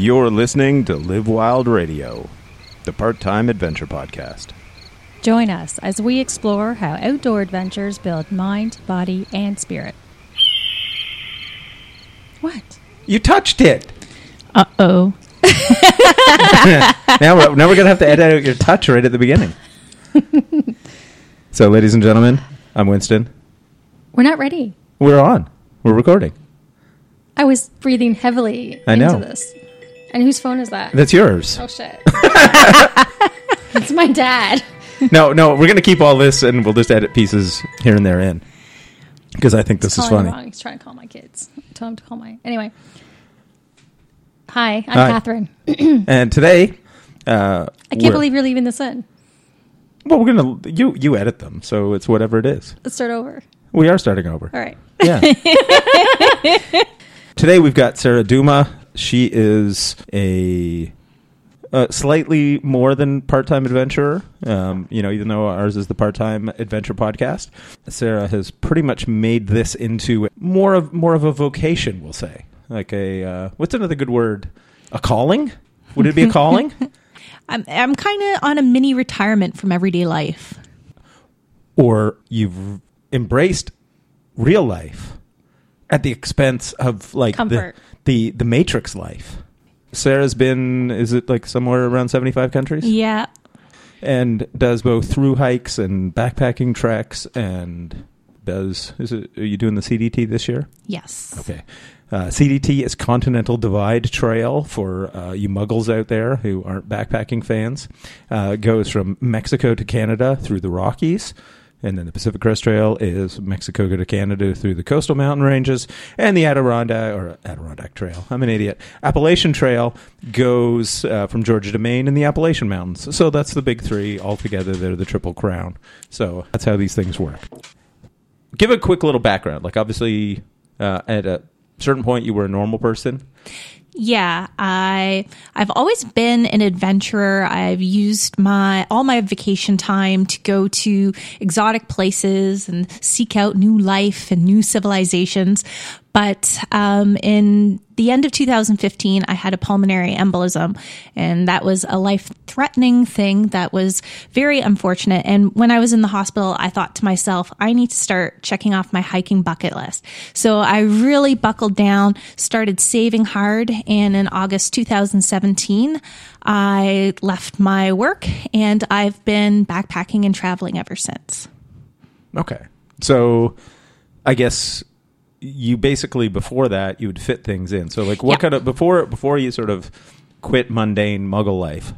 You're listening to Live Wild Radio, the part time adventure podcast. Join us as we explore how outdoor adventures build mind, body, and spirit. What? You touched it! Uh oh. now, we're, now we're going to have to edit out your touch right at the beginning. so, ladies and gentlemen, I'm Winston. We're not ready. We're on. We're recording. I was breathing heavily I know. into this. And whose phone is that? That's yours. oh shit. it's my dad. no, no, we're going to keep all this and we'll just edit pieces here and there in. Because I think this is funny. Wrong. He's trying to call my kids. Tell him to call my. Anyway. Hi, I'm Hi. Catherine. And today, uh, I can't believe you're leaving this in. Well, we're gonna you you edit them, so it's whatever it is. Let's start over. We are starting over. All right. Yeah. Today we've got Sarah Duma. She is a, uh slightly more than part-time adventurer. Um, you know, even though ours is the part-time adventure podcast, Sarah has pretty much made this into more of more of a vocation. We'll say, like a uh, what's another good word? A calling? Would it be a calling? I'm I'm kind of on a mini retirement from everyday life. or you've embraced real life at the expense of like Comfort. the the the matrix life sarah's been is it like somewhere around 75 countries Yeah, and does both through hikes and backpacking treks and does is it are you doing the cdt this year yes. Okay. Uh, CDT is Continental Divide Trail for uh, you muggles out there who aren't backpacking fans. Uh, goes from Mexico to Canada through the Rockies. And then the Pacific Crest Trail is Mexico to Canada through the coastal mountain ranges. And the Adirondack, or Adirondack Trail, I'm an idiot. Appalachian Trail goes uh, from Georgia to Maine in the Appalachian Mountains. So that's the big three. Altogether, they're the Triple Crown. So that's how these things work give a quick little background. Like, obviously, uh, at a certain point, you were a normal person. Yeah, I I've always been an adventurer. I've used my all my vacation time to go to exotic places and seek out new life and new civilizations. But um, in the end of 2015, I had a pulmonary embolism, and that was a life threatening thing that was very unfortunate. And when I was in the hospital, I thought to myself, I need to start checking off my hiking bucket list. So I really buckled down, started saving hard, and in August 2017, I left my work and I've been backpacking and traveling ever since. Okay. So, I guess you basically before that you would fit things in. So, like, what Yeah. kind of before before you sort of quit mundane Muggle life?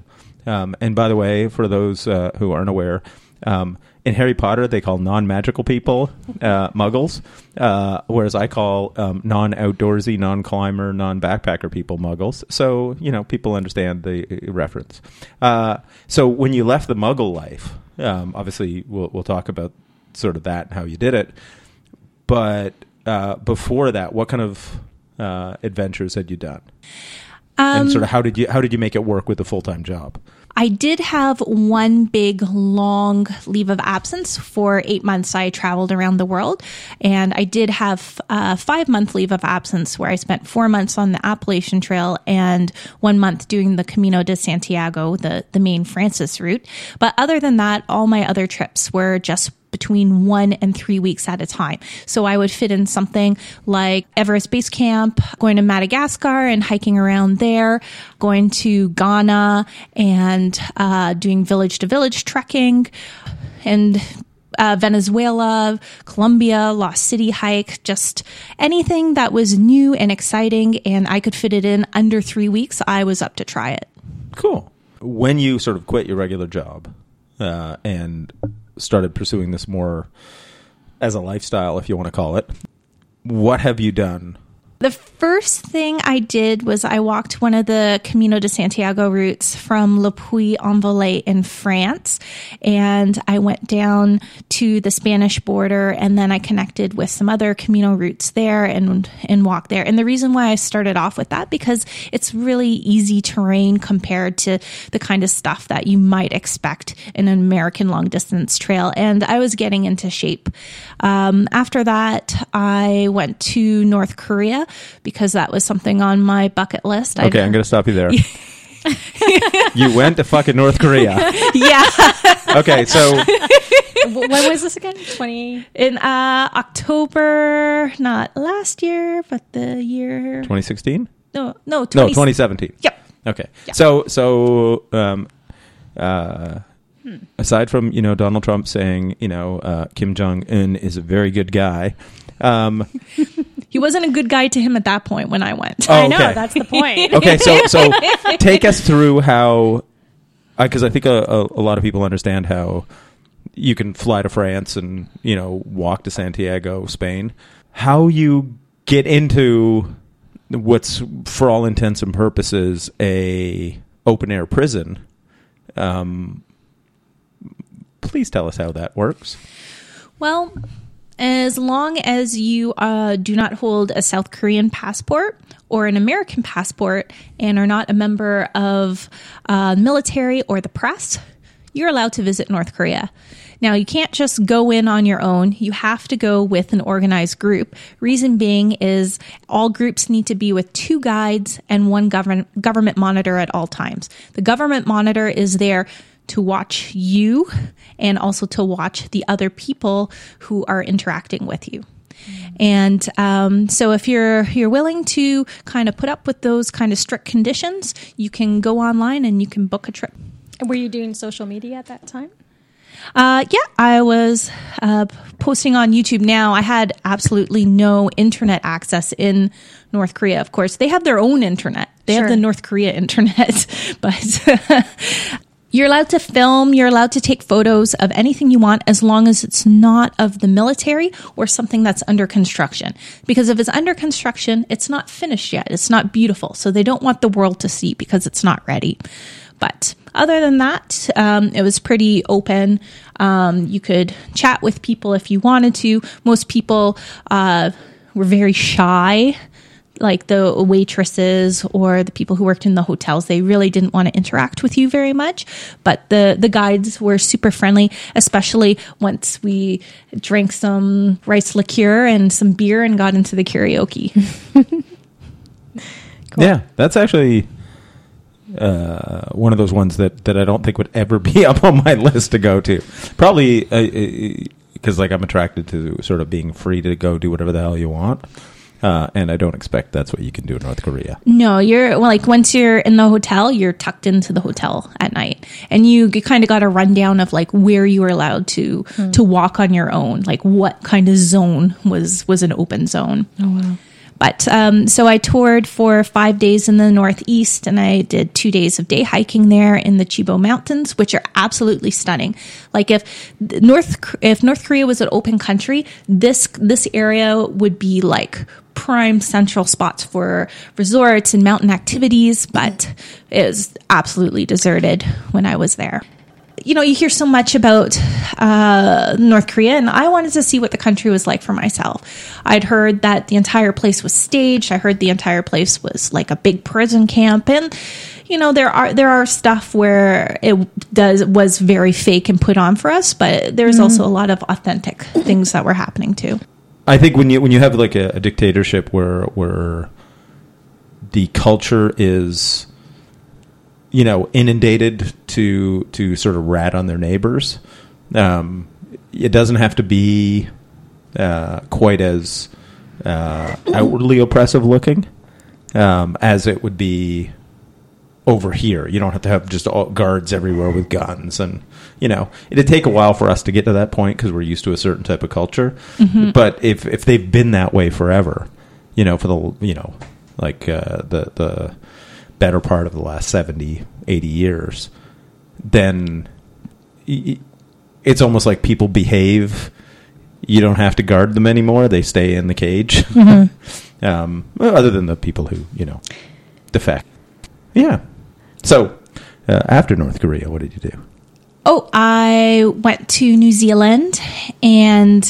Um, and by the way, for those uh, who aren't aware. Um, in Harry Potter, they call non-magical people uh, Muggles, uh, whereas I call um, non-outdoorsy, non-climber, non-backpacker people Muggles. So you know, people understand the uh, reference. Uh, so when you left the Muggle life, um, obviously we'll we'll talk about sort of that and how you did it. But uh, before that, what kind of uh, adventures had you done? Um, and sort of how did you how did you make it work with a full time job? I did have one big long leave of absence for eight months. I traveled around the world and I did have a five month leave of absence where I spent four months on the Appalachian Trail and one month doing the Camino de Santiago, the, the main Francés route. But other than that, all my other trips were just between one and three weeks at a time. So I would fit in something like Everest Base Camp, going to Madagascar and hiking around there, going to Ghana and uh, doing village to village trekking, and uh, Venezuela, Colombia, Lost City hike, just anything that was new and exciting and I could fit it in under three weeks, I was up to try it. Cool. When you sort of quit your regular job uh, and started pursuing this more as a lifestyle, if you want to call it, what have you done? The first thing I did was I walked one of the Camino de Santiago routes from Le Puy en Velay in France. And I went down to the Spanish border and then I connected with some other Camino routes there and, and walked there. And the reason why I started off with that, because it's really easy terrain compared to the kind of stuff that you might expect in an American long distance trail. And I was getting into shape. Um, after that, I went to North Korea because that was something on my bucket list. I'd- Okay, I'm going to stop you there. you went to fucking North Korea. yeah. Okay, so when was this again? 20. In uh, October, not last year, but the year. 2016? No, no, No, 2017. Yep. Okay. Yeah. So so um uh aside from, you know, Donald Trump saying, you know, uh, Kim Jong Un is a very good guy. Um He wasn't a good guy to him at that point when I went. Oh, I know, okay. that's the point. okay, so so take us through how because I think a, a, a lot of people understand how you can fly to France and you know walk to Santiago, Spain. How you get into what's for all intents and purposes a open air prison? Um, please tell us how that works. Well, as long as you uh, do not hold a South Korean passport or an American passport and are not a member of uh, military or the press, you're allowed to visit North Korea. Now, you can't just go in on your own. You have to go with an organized group. Reason being is all groups need to be with two guides and one government government monitor at all times. The government monitor is there to watch you and also to watch the other people who are interacting with you. And um, so, if you're you're willing to kind of put up with those kind of strict conditions, you can go online and you can book a trip. Were you doing social media at that time? Uh, yeah, I was uh, posting on YouTube. Now I had absolutely no internet access in North Korea. Of course, they have their own internet. They have the North Korea internet, but you're allowed to film. You're allowed to take photos of anything you want as long as it's not of the military or something that's under construction. Because if it's under construction, it's not finished yet. It's not beautiful, so they don't want the world to see because it's not ready. But other than that, um, it was pretty open. Um, you could chat with people if you wanted to. Most people uh, were very shy, like the waitresses or the people who worked in the hotels. They really didn't want to interact with you very much. But the the guides were super friendly, especially once we drank some rice liqueur and some beer and got into the karaoke. Yeah, that's actually uh, one of those ones that, that I don't think would ever be up on my list to go to. Probably uh, uh, uh, because like I'm attracted to sort of being free to go do whatever the hell you want, uh, and I don't expect that's what you can do in North Korea. No, you're well, like once you're in the hotel, you're tucked into the hotel at night, and you kind of got a rundown of like where you were allowed to to walk on your own, like what kind of zone was was an open zone. Oh, wow. But um, so I toured for five days in the Northeast, and I did two days of day hiking there in the Chilbo Mountains, which are absolutely stunning. Like if North if North Korea was an open country, this this area would be like prime central spots for resorts and mountain activities. But it was absolutely deserted when I was there you know, you hear so much about uh, North Korea, and I wanted to see what the country was like for myself. I'd heard that the entire place was staged. I heard the entire place was like a big prison camp, and you know, there are there are stuff where it does was very fake and put on for us, but there's also a lot of authentic things that were happening too. I think when you when you have like a, a dictatorship where where the culture is you know inundated to to sort of rat on their neighbors, um, it doesn't have to be uh, quite as uh, outwardly oppressive looking um, as it would be over here. You don't have to have just all guards everywhere with guns, and you know it'd take a while for us to get to that point because we're used to a certain type of culture. But if if they've been that way forever, you know, for the you know like uh, the the better part of the last 70, 80 years, then it's almost like people behave. You don't have to guard them anymore; they stay in the cage. um, well, other than the people who you know defect. Yeah. So uh, after North Korea, what did you do? Oh, I went to New Zealand and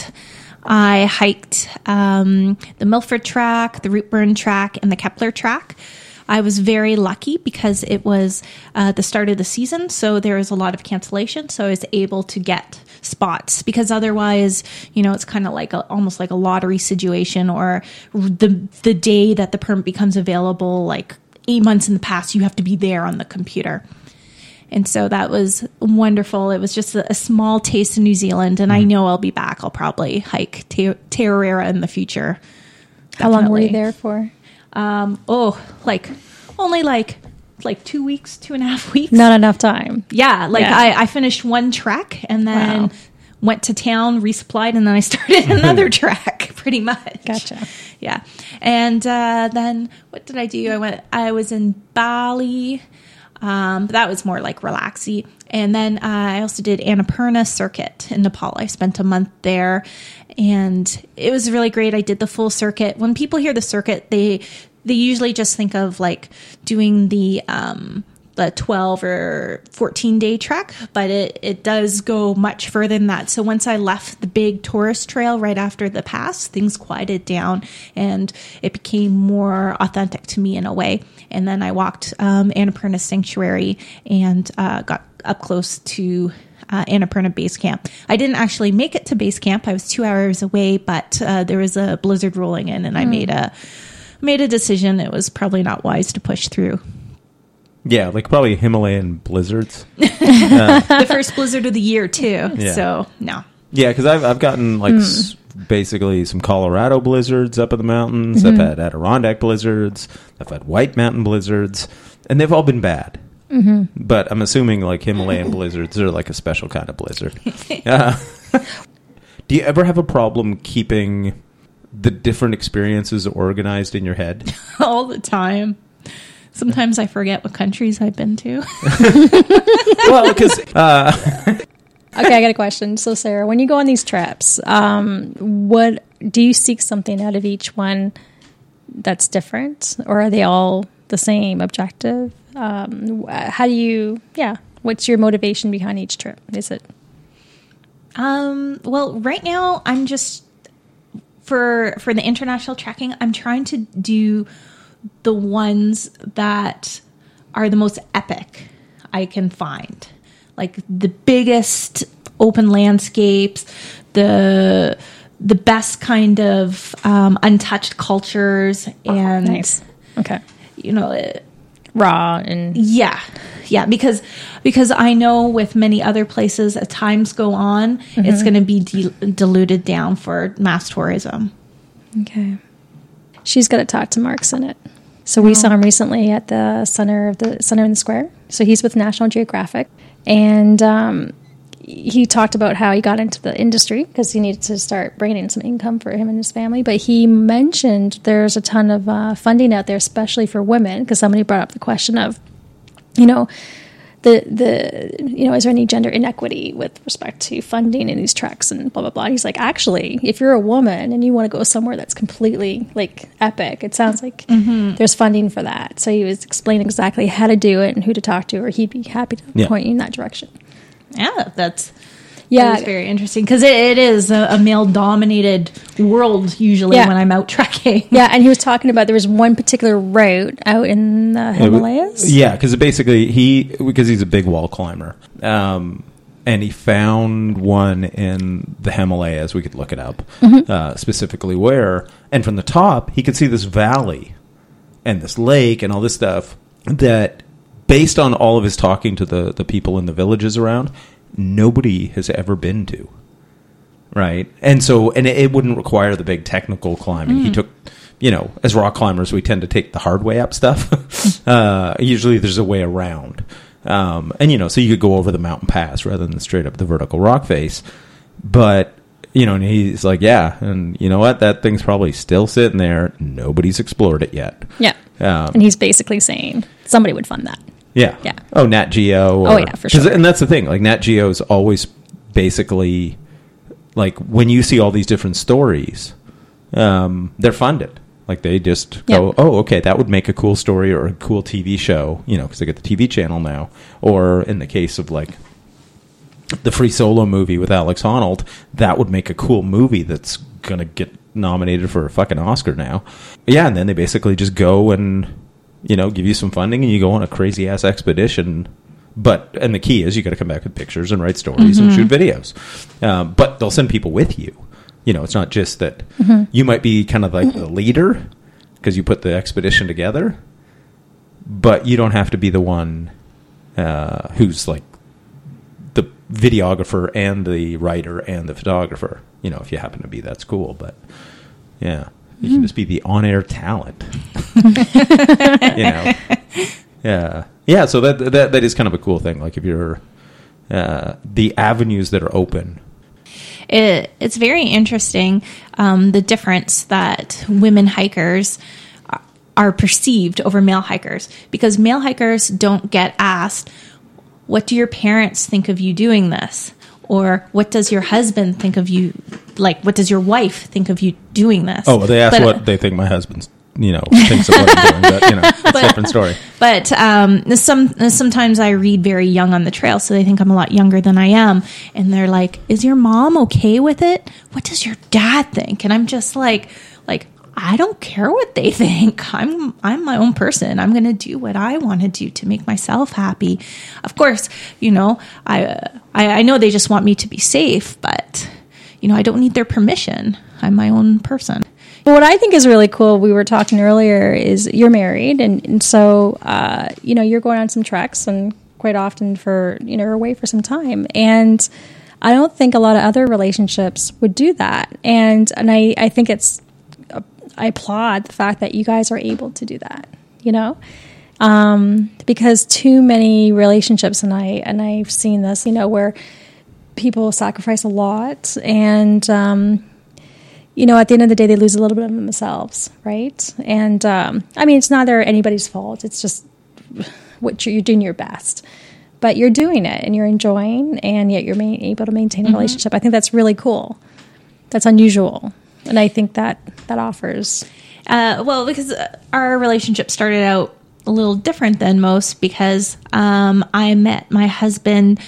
I hiked um, the Milford track, the Routeburn track, and the Kepler track. I was very lucky because it was uh, the start of the season, so there was a lot of cancellation. So I was able to get spots because otherwise, you know, it's kind of like a, almost like a lottery situation, or the the day that the permit becomes available, like eight months in the past, you have to be there on the computer. And so that was wonderful. It was just a, a small taste of New Zealand, and I know I'll be back. I'll probably hike Te- Tararera in the future. How long were you there for? Um, oh, like only like like two weeks, two and a half weeks. Not enough time. Yeah, like Yeah. I, I finished one trek and then Wow. went to town, resupplied, and then I started another trek. Pretty much. Gotcha. Yeah, and uh, then what did I do? I went. I was in Bali. Um, but that was more like relaxy. And then uh, I also did Annapurna Circuit in Nepal. I spent a month there, and it was really great. I did the full circuit. When people hear the circuit, they they usually just think of like doing the um, the 12 or 14 day trek, but it, it does go much further than that. So once I left the big tourist trail right after the pass, things quieted down and it became more authentic to me in a way. And then I walked um, Annapurna Sanctuary and uh, got up close to uh, Annapurna Base Camp. I didn't actually make it to base camp. I was two hours away, but uh, there was a blizzard rolling in, and I made a made a decision. It was probably not wise to push through. Yeah, like probably Himalayan blizzards. the first blizzard of the year too. Yeah. So no. Yeah, because I've I've gotten like s- basically some Colorado blizzards up in the mountains. I've had Adirondack blizzards. I've had White Mountain blizzards, and they've all been bad. Mm-hmm. But I'm assuming like Himalayan blizzards are like a special kind of blizzard. Uh, do you ever have a problem keeping the different experiences organized in your head? All the time. Sometimes I forget what countries I've been to. well, because uh, Okay, I got a question. So, Sarah, when you go on these trips, um, what do you seek something out of each one that's different, or are they all the same objective? Um, how do you? Yeah, what's your motivation behind each trip? Is it Um, well, right now I'm just for for the international tracking, I'm trying to do the ones that are the most epic I can find. Like the biggest open landscapes, the the best kind of um, untouched cultures and nice? Okay, you know it, raw and yeah yeah because because i know with many other places as times go on it's going to be de- diluted down for mass tourism Okay. She's got to talk to Mark Synnott. So we saw him recently at the center of the center in the square. So he's with National Geographic, and um, he talked about how he got into the industry because he needed to start bringing in some income for him and his family. But he mentioned there's a ton of uh, funding out there, especially for women, because somebody brought up the question of, you know, the the you know is there any gender inequity with respect to funding in these treks and blah blah blah he's like actually if you're a woman and you want to go somewhere that's completely like epic it sounds like there's funding for that so he was explaining exactly how to do it and who to talk to or he'd be happy to Yeah. point you in that direction yeah that's yeah It's very interesting because it, it is a, a male dominated world usually Yeah. when I'm out trekking. yeah and he was talking about there was one particular route out in the himalayas Yeah, because basically he because he's a big wall climber, um, and he found one in the Himalayas. We could look it up uh, specifically where, and from the top he could see this valley and this lake and all this stuff that, based on all of his talking to the the people in the villages around, nobody has ever been to. Right. And so, and it, it wouldn't require the big technical climbing. He took, you know, as rock climbers, we tend to take the hard way up stuff. uh, usually there's a way around. Um, and, you know, so you could go over the mountain pass rather than straight up the vertical rock face. But, you know, and he's like, yeah. And you know what? That thing's probably still sitting there. Nobody's explored it yet. yeah Um, and he's basically saying somebody would fund that yeah. Yeah. Oh, Nat Geo. Oh, yeah, for sure. And that's the thing. Like Nat Geo is always basically like when you see all these different stories, um, they're funded. Like they just go, oh, okay, that would make a cool story or a cool TV show, you know, because they get the TV channel now. Or in the case of like the Free Solo movie with Alex Honnold, that would make a cool movie that's gonna get nominated for a fucking Oscar now. Yeah, and then they basically just go and you know, give you some funding, and you go on a crazy ass expedition. But and the key is you got to come back with pictures and write stories and shoot videos. Um, but they'll send people with you. You know, it's not just that you might be kind of like the leader because you put the expedition together, but you don't have to be the one uh, who's like the videographer and the writer and the photographer. You know, if you happen to be that's cool. But yeah, you can just be the on-air talent. you know, yeah, yeah. So that that that is kind of a cool thing. Like if you're uh, the avenues that are open. it, it's very interesting um, the difference that women hikers are- are perceived over male hikers because male hikers don't get asked what do your parents think of you doing this or what does your husband think of you like what does your wife think of you doing this Oh, well, they ask But- what they think my husband's you know thinks of what I'm doing. But you know, it's a different story. But um, some sometimes I read very young on the trail, so they think I'm a lot younger than I am, and they're like, "Is your mom okay with it? What does your dad think?" And I'm just like, like I don't care what they think. I'm I'm my own person. I'm going to do what I want to do to make myself happy. Of course, you know I, I I know they just want me to be safe, but you know I don't need their permission. I'm my own person. But what I think is really cool, we were talking earlier, is you're married, and, and so uh, you know you're going on some treks, and quite often for you know away for some time, and I don't think a lot of other relationships would do that, and and I I think it's I applaud the fact that you guys are able to do that, you know. Um, because too many relationships, and I and I've seen this, you know, where people sacrifice a lot, and um, you know, at the end of the day, they lose a little bit of themselves, right? And um, I mean, it's neither anybody's fault. It's just what you're, you're doing your best, but you're doing it and you're enjoying, and yet you're able to maintain a relationship. I think that's really cool. That's unusual, and I think that that offers. Uh, well, because uh, our relationship started out a little different than most because um, I met my husband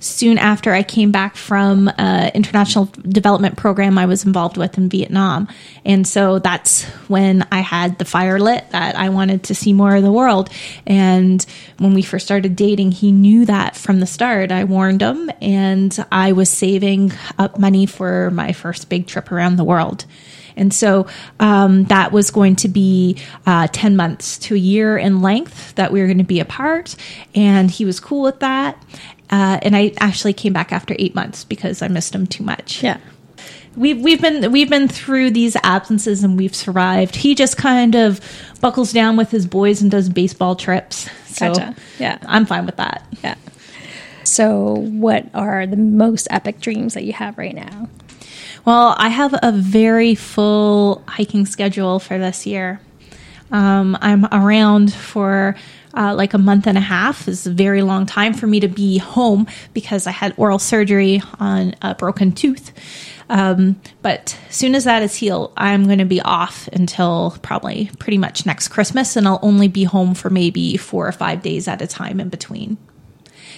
soon after I came back from an international development program I was involved with in Vietnam. And so that's when I had the fire lit that I wanted to see more of the world. And when we first started dating, he knew that from the start. I warned him, and I was saving up money for my first big trip around the world. And so um, that was going to be uh, 10 months to a year in length that we were going to be apart. And he was cool with that. Uh, and I actually came back after eight months because I missed him too much. Yeah. We've, we've been we've been through these absences and we've survived. He just kind of buckles down with his boys and does baseball trips. So Gotcha. Yeah. I'm fine with that. Yeah. So, what are the most epic dreams that you have right now? Well, I have a very full hiking schedule for this year. Um, I'm around for uh, like a month and a half. is a very long time for me to be home because I had oral surgery on a broken tooth. Um, but as soon as that is healed, I'm going to be off until probably pretty much next Christmas, and I'll only be home for maybe four or five days at a time in between.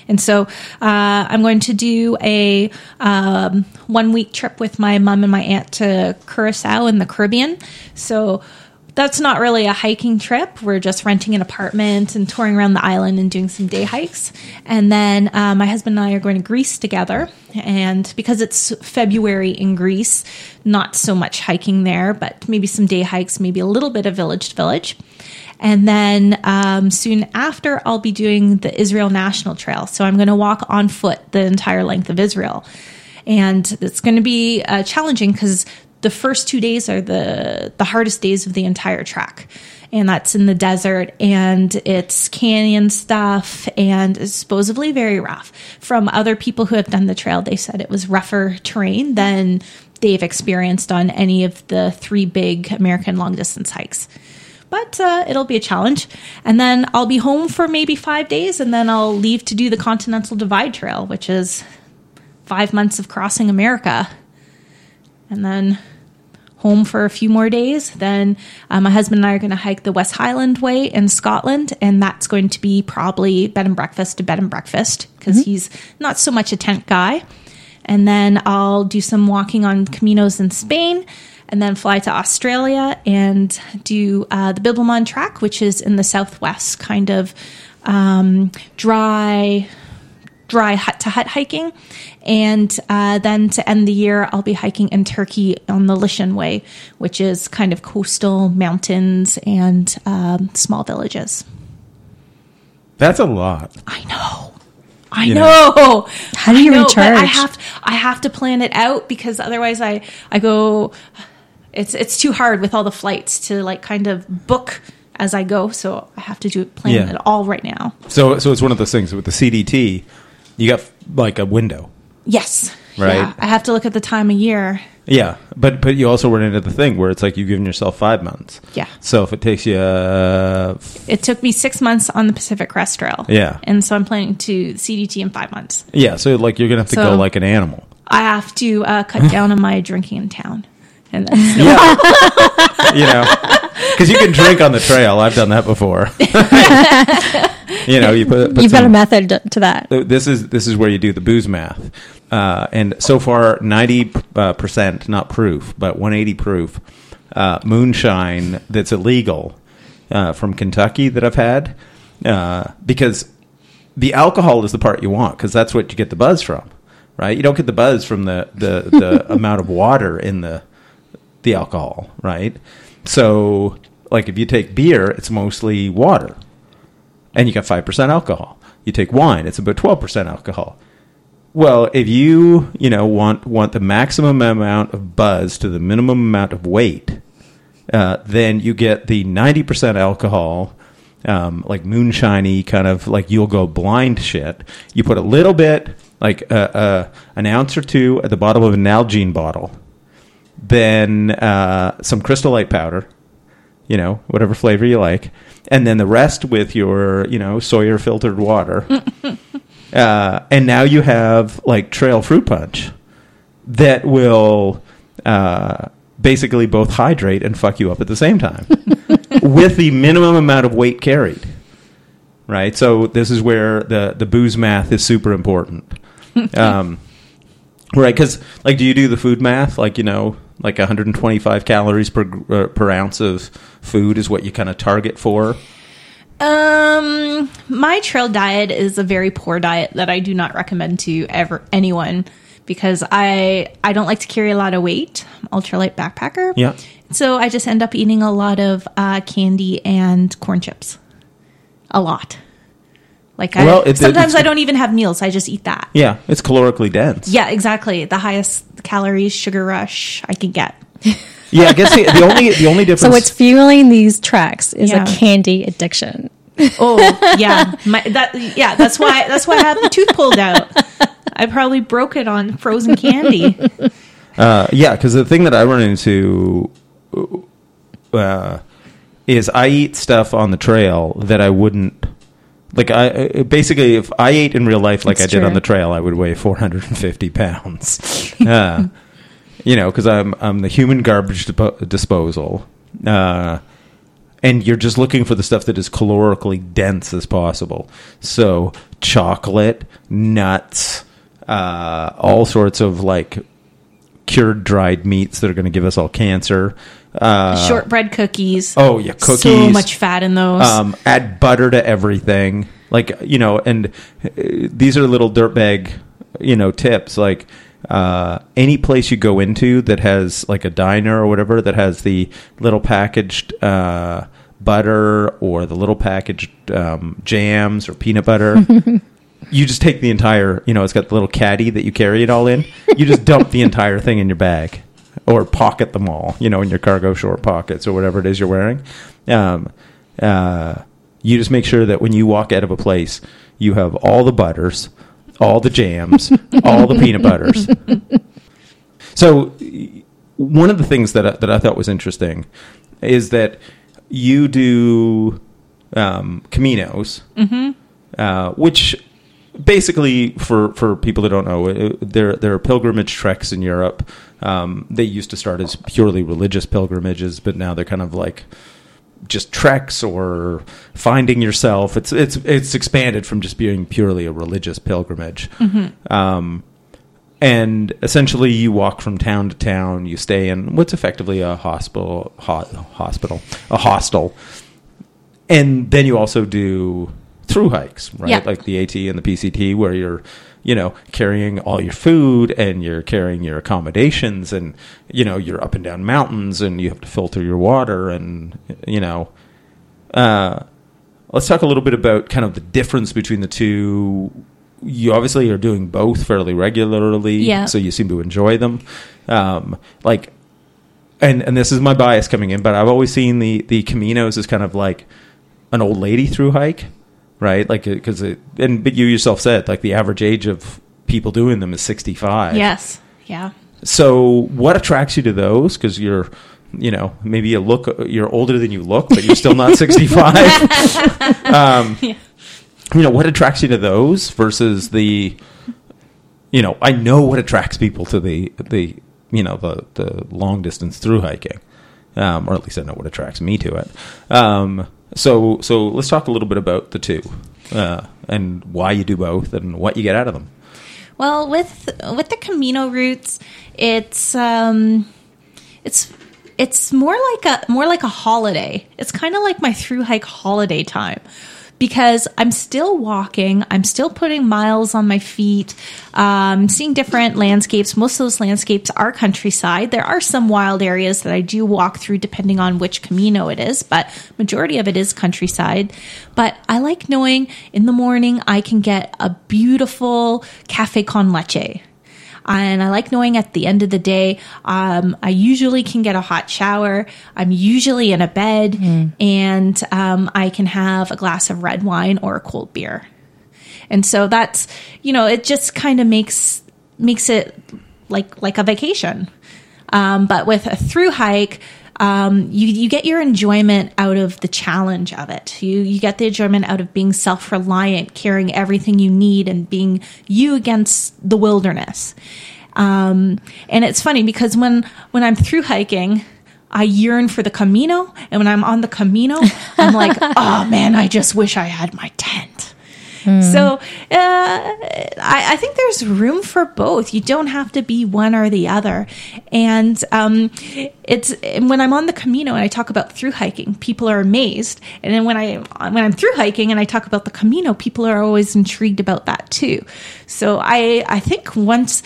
And so uh, I'm going to do a um, one week trip with my mom and my aunt to Curacao in the Caribbean. So that's not really a hiking trip. We're just renting an apartment and touring around the island and doing some day hikes. And then uh, my husband and I are going to Greece together. And because it's February in Greece, not so much hiking there, but maybe some day hikes, maybe a little bit of village to village. And then um, soon after, I'll be doing the Israel National Trail. So I'm going to walk on foot the entire length of Israel. And it's going to be uh, challenging because the first two days are the, the hardest days of the entire track. And that's in the desert and it's canyon stuff and it's supposedly very rough. From other people who have done the trail, they said it was rougher terrain than they've experienced on any of the three big American long distance hikes but uh, it'll be a challenge. And then I'll be home for maybe five days, and then I'll leave to do the Continental Divide Trail, which is five months of crossing America. And then home for a few more days. Then uh, my husband and I are going to hike the West Highland Way in Scotland, and that's going to be probably bed and breakfast to bed and breakfast because he's not so much a tent guy. And then I'll do some walking on caminos in Spain. and then fly to Australia and do uh, the Bibbulmun Track, which is in the southwest, kind of um, dry, dry hut to hut hiking. And uh, then to end the year, I'll be hiking in Turkey on the Lycian Way, which is kind of coastal mountains and um, small villages. That's a lot. I know. I You know. know. How do you I know, but I have I have to plan it out because otherwise I I go it's it's too hard with all the flights to like kind of book as I go, so I have to do plan Yeah. it all right now. So, so it's one of those things with the CDT. You got like a window, Yes. Right. Yeah, I have to look at the time of year. yeah. But but you also run into the thing where it's like you've given yourself five months. Yeah. So if it takes you, uh, It took me six months on the Pacific Crest Trail. Yeah. And so I'm planning to CDT in five months. yeah. So like you're gonna have to So- go like an animal. I have to uh, cut down on my drinking in town. And then Yeah. you know, because you can drink on the trail. I've done that before. you know, you put, put You've got a method to- to that. This is this is where you do the booze math, uh, and so far ninety uh, percent, not proof, but one eighty proof uh, moonshine that's illegal uh, from Kentucky that I've had uh, because the alcohol is the part you want because that's what you get the buzz from, right? You don't get the buzz from the the, the amount of water in the the alcohol, right? So, like if you take beer, it's mostly water and you got 5% alcohol. You take wine, it's about 12% alcohol. Well, if you, you know, want want the maximum amount of buzz to the minimum amount of weight, uh, then you get the 90% alcohol, um, like moonshiny kind of like you'll go blind shit. You put a little bit, like uh, uh, an ounce or two at the bottom of an Nalgene bottle, then uh, some Crystal Light powder, you know, whatever flavor you like, and then the rest with your, you know, Sawyer filtered water. uh, and now you have like trail fruit punch that will uh, basically both hydrate and fuck you up at the same time with the minimum amount of weight carried. Right? So this is where the, the booze math is super important. Um, Right, because like, do you do the food math? Like, you know, like 125 calories per uh, per ounce of food is what you kind of target for. Um, my trail diet is a very poor diet that I do not recommend to ever anyone because I I don't like to carry a lot of weight. I'm ultralight backpacker. Yeah. So I just end up eating a lot of uh, candy and corn chips. A lot. Like I, Well, it- sometimes I don't even have meals. I just eat that. Yeah, it's calorically dense. Yeah, exactly. The highest calories, sugar rush I can get. yeah. I guess the, the only the only difference. So what's fueling these tracks is Yeah. a candy addiction. Oh yeah, my, that yeah. That's why that's why I have the tooth pulled out. I probably broke it on frozen candy. Uh, yeah, because the thing that I run into uh, is I eat stuff on the trail that I wouldn't. Like I basically, if I ate in real life like It's I did on the trail, I would weigh 450 pounds. uh, you know, because I'm I'm the human garbage dispo- disposal, uh, and you're just looking for the stuff that is calorically dense as possible. So chocolate, nuts, uh, all sorts of like cured dried meats that are going to give us all cancer. Uh, Shortbread cookies. Oh yeah, cookies. So much fat in those. Um, add butter to everything, like you know, and uh, these are little dirtbag, you know, tips. Like uh, any place you go into that has like a diner or whatever that has the little packaged uh, butter or the little packaged um, jams or peanut butter. You just take the entire, you know, it's got the little caddy that you carry it all in. You just dump the entire thing in your bag or pocket them all, you know, in your cargo short pockets or whatever it is you're wearing. Um, uh, you just make sure that when you walk out of a place, you have all the butters, all the jams, all the peanut butters. So, one of the things that I, that I thought was interesting is that you do um, Caminos, uh, which basically for for people that don't know, uh, there there are pilgrimage treks in Europe. Um, they used to start as purely religious pilgrimages, but now they're kind of like just treks or finding yourself. It's it's it's expanded from just being purely a religious pilgrimage. Um, and essentially you walk from town to town. You stay in what's effectively a hospital, ho- hospital, a hostel, and then you also do through hikes, right? Yeah. Like the AT and the PCT, where you're, you know, carrying all your food and you're carrying your accommodations, and you know, you're up and down mountains, and you have to filter your water, and you know, uh, let's talk a little bit about kind of the difference between the two. You obviously are doing both fairly regularly, Yeah. so you seem to enjoy them. Um, like, and and this is my bias coming in, but I've always seen the the Caminos as kind of like an old lady through hike, right? Like because it, and but you yourself said like the average age of people doing them is sixty five. Yes. Yeah. So, what attracts you to those? Because you're, you know, maybe you look, you're older than you look, but you're still not 65. um, You know, what attracts you to those versus the, you know, I know what attracts people to the the, you know, the the long distance through hiking, um, or at least I know what attracts me to it. Um, so, so let's talk a little bit about the two, uh, and why you do both, and what you get out of them. Well, with with the Camino routes, it's um, it's it's more like a more like a holiday. It's kind of like my through hike holiday time because I'm still walking, I'm still putting miles on my feet, um, seeing different landscapes. Most of those landscapes are countryside. There are some wild areas that I do walk through depending on which Camino it is, but majority of it is countryside. But I like knowing in the morning I can get a beautiful cafe con leche. And I like knowing at the end of the day, um, I usually can get a hot shower. I'm usually in a bed and um, I can have a glass of red wine or a cold beer. And so that's, you know, it just kind of makes makes it like like a vacation. Um, but with a through hike, um, you you get your enjoyment out of the challenge of it. You you get the enjoyment out of being self reliant, carrying everything you need, and being you against the wilderness. Um, and it's funny because when when I'm through hiking. I yearn for the Camino, and when I'm on the Camino, I'm like, "Oh man, I just wish I had my tent." So uh, I, I think there's room for both. You don't have to be one or the other. And um, it's and when I'm on the Camino and I talk about through hiking, people are amazed. And then when I when I'm through hiking and I talk about the Camino, people are always intrigued about that too. So I I think once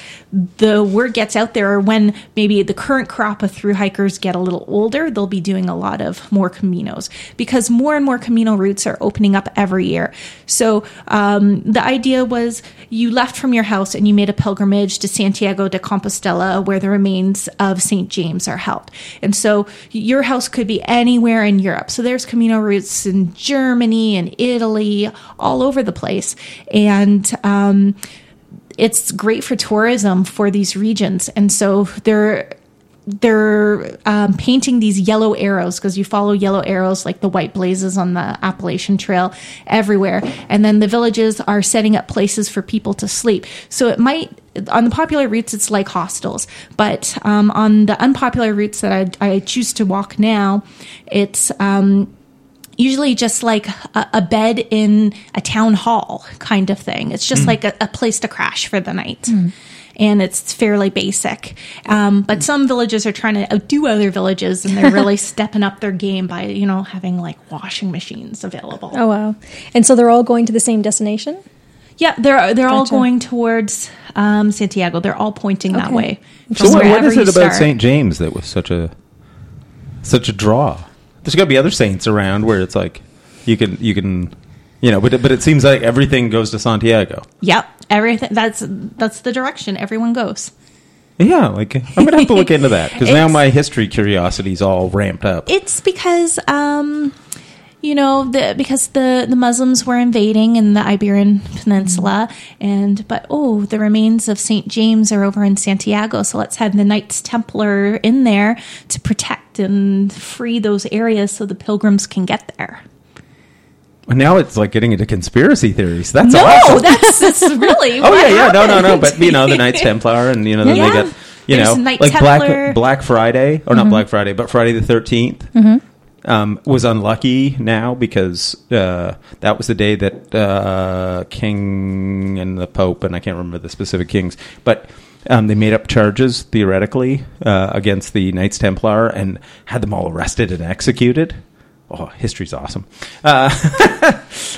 the word gets out there, or when maybe the current crop of through hikers get a little older, they'll be doing a lot of more Caminos because more and more Camino routes are opening up every year. So um, the idea was you left from your house and you made a pilgrimage to Santiago de Compostela, where the remains of St. James are held. And so your house could be anywhere in Europe. So there's Camino routes in Germany and Italy, all over the place. And um, it's great for tourism for these regions. And so they're they're um, painting these yellow arrows because you follow yellow arrows like the white blazes on the Appalachian Trail everywhere. And then the villages are setting up places for people to sleep. So it might, on the popular routes, it's like hostels. But um, on the unpopular routes that I, I choose to walk now, it's. Um, usually just like a, a bed in a town hall kind of thing. It's just like a, a place to crash for the night. And it's fairly basic. Um, but some villages are trying to outdo other villages and they're really stepping up their game by, you know, having like washing machines available. Oh wow! And so they're all going to the same destination. Yeah, they're they're all going towards um, Santiago. They're all pointing that way. So from what, what wherever is you it about. St. James that was such a such a draw? There's got to be other saints around where it's like you can you can you know, but it- but it seems like everything goes to Santiago. Yep, everything. That's that's the direction everyone goes. Yeah, like I'm gonna have to look into that because now my history curiosity's all ramped up. It's because um, you know the because the the Muslims were invading in the Iberian Peninsula, mm-hmm. and but oh, the remains of Saint James are over in Santiago, so let's have the Knights Templar in there to protect and free those areas so the pilgrims can get there. And now it's like getting into conspiracy theories. That's no, awesome. that's, that's really. Oh yeah, yeah, no, no, no. But you know, the Knights Templar, and you know, then Yeah. they got you There's know, like. Black Black Friday, or not mm-hmm. Black Friday, but Friday the 13th um, was unlucky now because uh, that was the day that uh, King and the Pope, and I can't remember the specific kings, but Um, they made up charges theoretically uh, against the Knights Templar and had them all arrested and executed. Oh, history's awesome. Uh,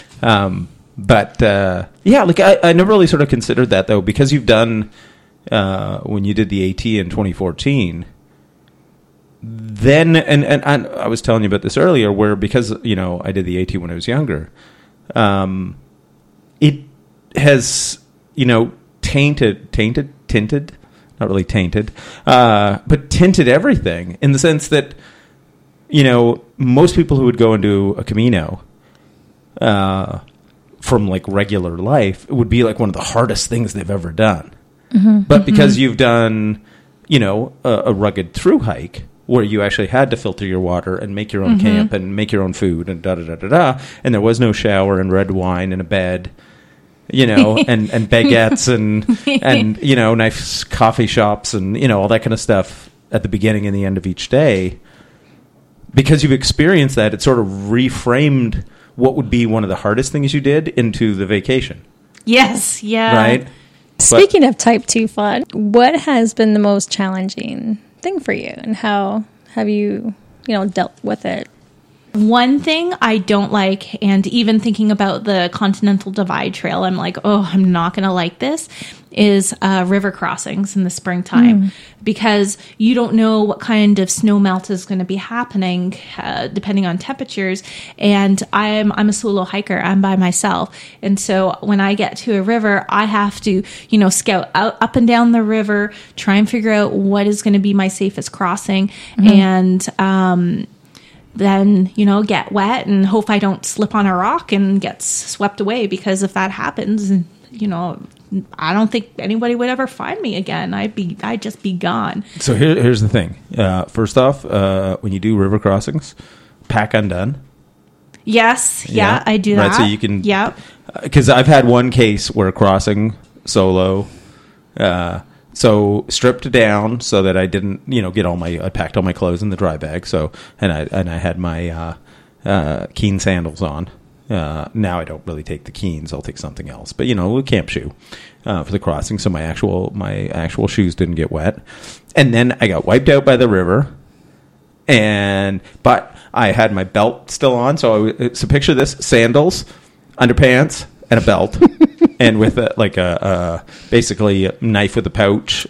um, but uh, yeah, like I, I never really sort of considered that though because you've done uh, when you did the AT in 2014 then and, and and I was telling you about this earlier, where because you know I did the AT when I was younger, um, it has you know tainted, tainted, tinted, not really tainted, uh, but tinted everything in the sense that you know most people who would go and do a Camino. Uh, from like regular life, it would be like one of the hardest things they've ever done. But because you've done, you know, a, a rugged through hike where you actually had to filter your water and make your own mm-hmm. camp and make your own food and da da da da da, and there was no shower and red wine and a bed, you know, and and baguettes and and you know nice coffee shops and you know all that kind of stuff at the beginning and the end of each day. Because you've experienced that, it sort of reframed what would be one of the hardest things you did into the vacation, Yes, yeah. right? Speaking of type 2 fun, what has been the most challenging thing for you and how have you, you know, dealt with it? One thing I don't like, and even thinking about the Continental Divide Trail, I'm like, oh, I'm not going to like this, is uh, river crossings in the springtime. Because you don't know what kind of snow melt is going to be happening uh, depending on temperatures. And I'm I'm a solo hiker. I'm by myself, and so when I get to a river, I have to you know scout out up and down the river, try and figure out what is going to be my safest crossing, and um, then you know get wet and hope I don't slip on a rock and get swept away because if that happens, you know, I don't think anybody would ever find me again. I'd be I'd just be gone. So here, here's the thing. Uh, first off, uh, when you do river crossings, pack undone. Yes, yeah, Yeah. I do Right, that. so you can- Yep. Because I've had one case where crossing solo. Uh, so stripped down so that I didn't, you know, get all my. I packed all my clothes in the dry bag. So and I and I had my uh, uh, keen sandals on. Uh, now I don't really take the keens. I'll take something else. But you know, a camp shoe uh, for the crossing. So my actual my actual shoes didn't get wet. And then I got wiped out by the river and but I had my belt still on. So I, so picture this: sandals, underpants, and a belt, and with a, like a, a basically a knife with a pouch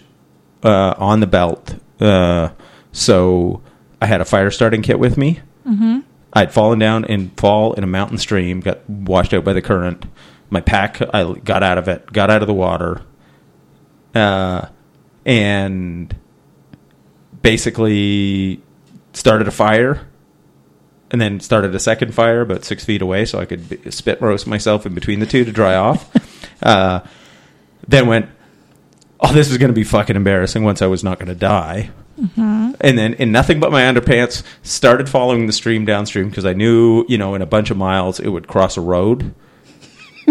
uh, on the belt. Uh, so I had a fire starting kit with me. Mm-hmm. I'd fallen down and fall in a mountain stream, got washed out by the current. My pack, I got out of it, got out of the water, uh, and basically started a fire and then started a second fire about six feet away so I could b- spit roast myself in between the two to dry off. uh, then went, oh, this is going to be fucking embarrassing once I was not going to die. And then in nothing but my underpants, started following the stream downstream because I knew, you know, in a bunch of miles it would cross a road.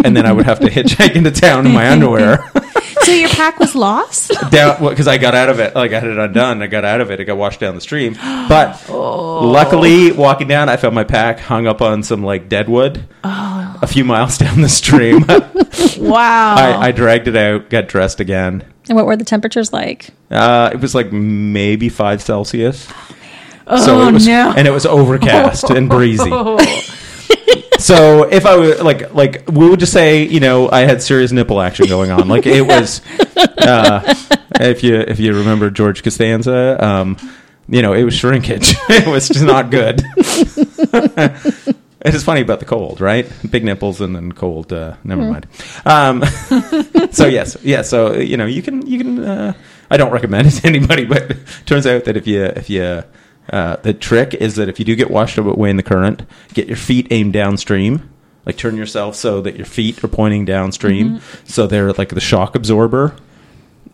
And then I would have to hitchhike into town in my underwear So your pack was lost? down because I got out of it. Like I had it undone. I got out of it. It got washed down the stream. But luckily, walking down, I found my pack hung up on some like deadwood a few miles down the stream. wow. I, I dragged it out, got dressed again. And what were the temperatures like? Uh, it was like maybe five Celsius. oh it was, no. and it was overcast and breezy. So if I were like like we would just say you know I had serious nipple action going on like it was uh, if you if you remember George Costanza um, you know it was shrinkage it was just not good. It is funny about the cold, right? Big nipples and then cold. Uh, never mind. Um, so yes, yeah. So you know, you can you can. Uh, I don't recommend it to anybody, but it turns out that if you if you uh, the trick is that if you do get washed away in the current, get your feet aimed downstream. Like turn yourself so that your feet are pointing downstream, mm-hmm. so they're like the shock absorber.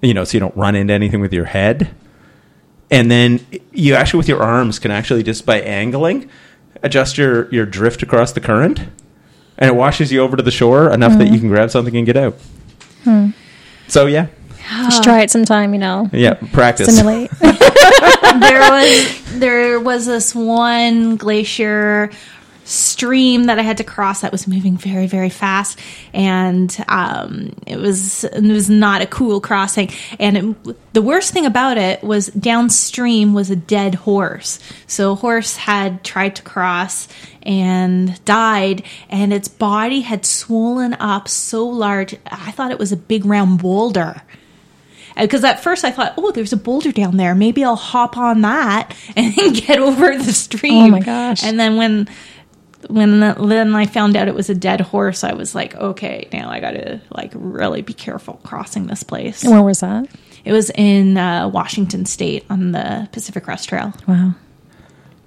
You know, so you don't run into anything with your head and then you actually with your arms can actually just by angling adjust your your drift across the current and it washes you over to the shore enough that you mm-hmm. can grab something and get out hmm. so yeah Just try it sometime, you know. yeah practice Simulate. there was there was this one glacier stream that I had to cross that was moving very, very fast, and um, it was it was not a cool crossing. And it, the worst thing about it was downstream was a dead horse. So a horse had tried to cross and died, and its body had swollen up so large. I thought it was a big round boulder because at first I thought, oh, there's a boulder down there. Maybe I'll hop on that and get over the stream. Oh my gosh! And then when when the, then I found out it was a dead horse, I was like, okay, now I got to like really be careful crossing this place. Where was that? It was in uh, Washington State on the Pacific Crest Trail. Wow.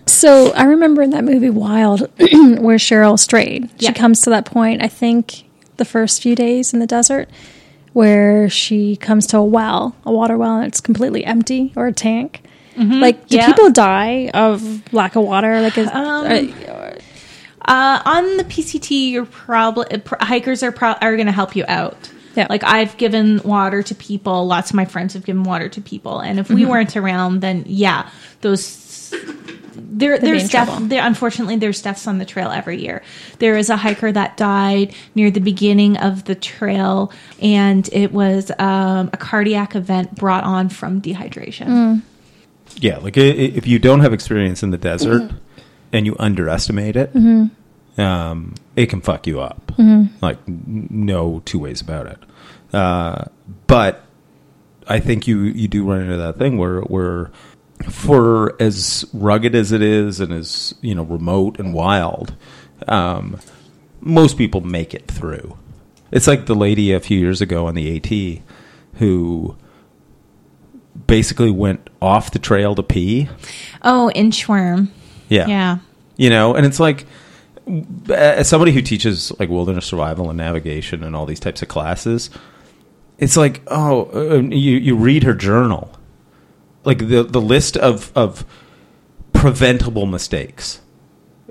So I remember in that movie Wild, where Cheryl Strayed. She Yeah. comes to that point. I think the first few days in the desert, where she comes to a well, a water well, and it's completely empty or a tank. Like, do Yeah. people die of lack of water? Like, is, uh, Uh, on the PCT, you're probably pr- hikers are pro- are going to help you out. Yeah. Like I've given water to people. Lots of my friends have given water to people, and if we Mm-hmm. weren't around, then yeah, those there there's death. There unfortunately there's deaths on the trail every year. There is a hiker that died near the beginning of the trail, and it was um, a cardiac event brought on from dehydration. Mm. Yeah, like i- i- if you don't have experience in the desert and you underestimate it, um, it can fuck you up. Like no two ways about it. Uh, but I think you you do run into that thing where where for as rugged as it is and as you know remote and wild, um, most people make it through. It's like the lady a few years ago on the AT who basically went off the trail to pee. Oh, inchworm. Yeah. Yeah. You know, and it's like as somebody who teaches like wilderness survival and navigation and all these types of classes, it's like, oh, uh, you you read her journal. Like the the list of of preventable mistakes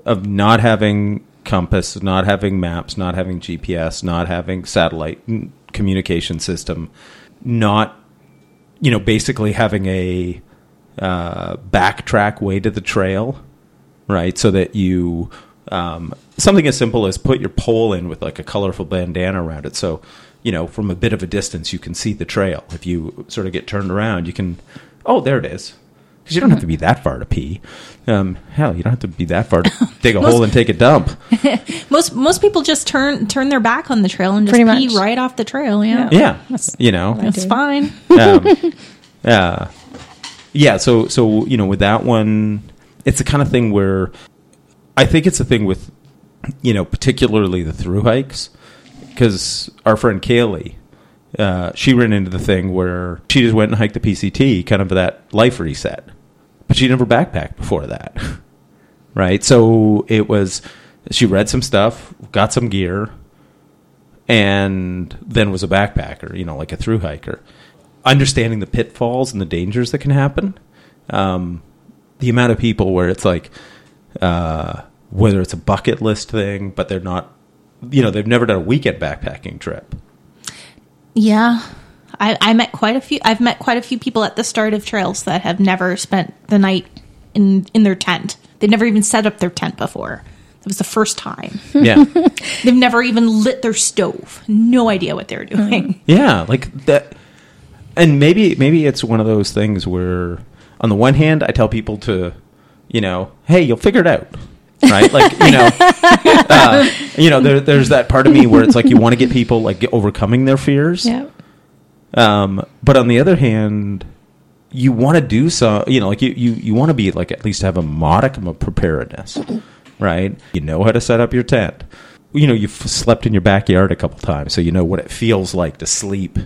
of not having compass, not having maps, not having GPS, not having satellite mm, communication system, not you know, basically having a uh, backtrack way to the trail, right? So that you um, something as simple as put your pole in with like a colorful bandana around it, so you know from a bit of a distance you can see the trail. If you sort of get turned around, you can oh there it is. Because you don't have to be that far to pee. Um, hell, you don't have to be that far to dig a hole and take a dump. Most most people just turn turn their back on the trail and just Pretty pee much. right off the trail. Yeah, Yeah, That's- you know, it's fine. um, uh, yeah. So so you know, with that one, it's the kind of thing where I think it's a thing with you know, particularly the through hikes, because our friend Kaylee. Uh, she ran into the thing where she just went and hiked the PCT, kind of that life reset, but she never backpacked before that, right? So it was she read some stuff, got some gear, and then was a backpacker, you know, like a through hiker. Understanding the pitfalls and the dangers that can happen. Um, the amount of people where it's like, uh, whether it's a bucket list thing, but they're not, you know, they've never done a weekend backpacking trip. Yeah. I, I met quite a few I've met quite a few people at the start of trails that have never spent the night in in their tent. They've never even set up their tent before. It was the first time. Yeah. They've never even lit their stove. No idea what they're doing. Mm-hmm. Yeah, like that. And maybe maybe it's one of those things where, on the one hand, I tell people to, you know, hey, you'll figure it out, right? Like you know, uh, you know, there, there's that part of me where it's like you want to get people like overcoming their fears. yeah. Um, but on the other hand, you want to do so. You know, like you you you want to be like at least have a modicum of preparedness, right? You know how to set up your tent. You know, you've slept in your backyard a couple times, so you know what it feels like to sleep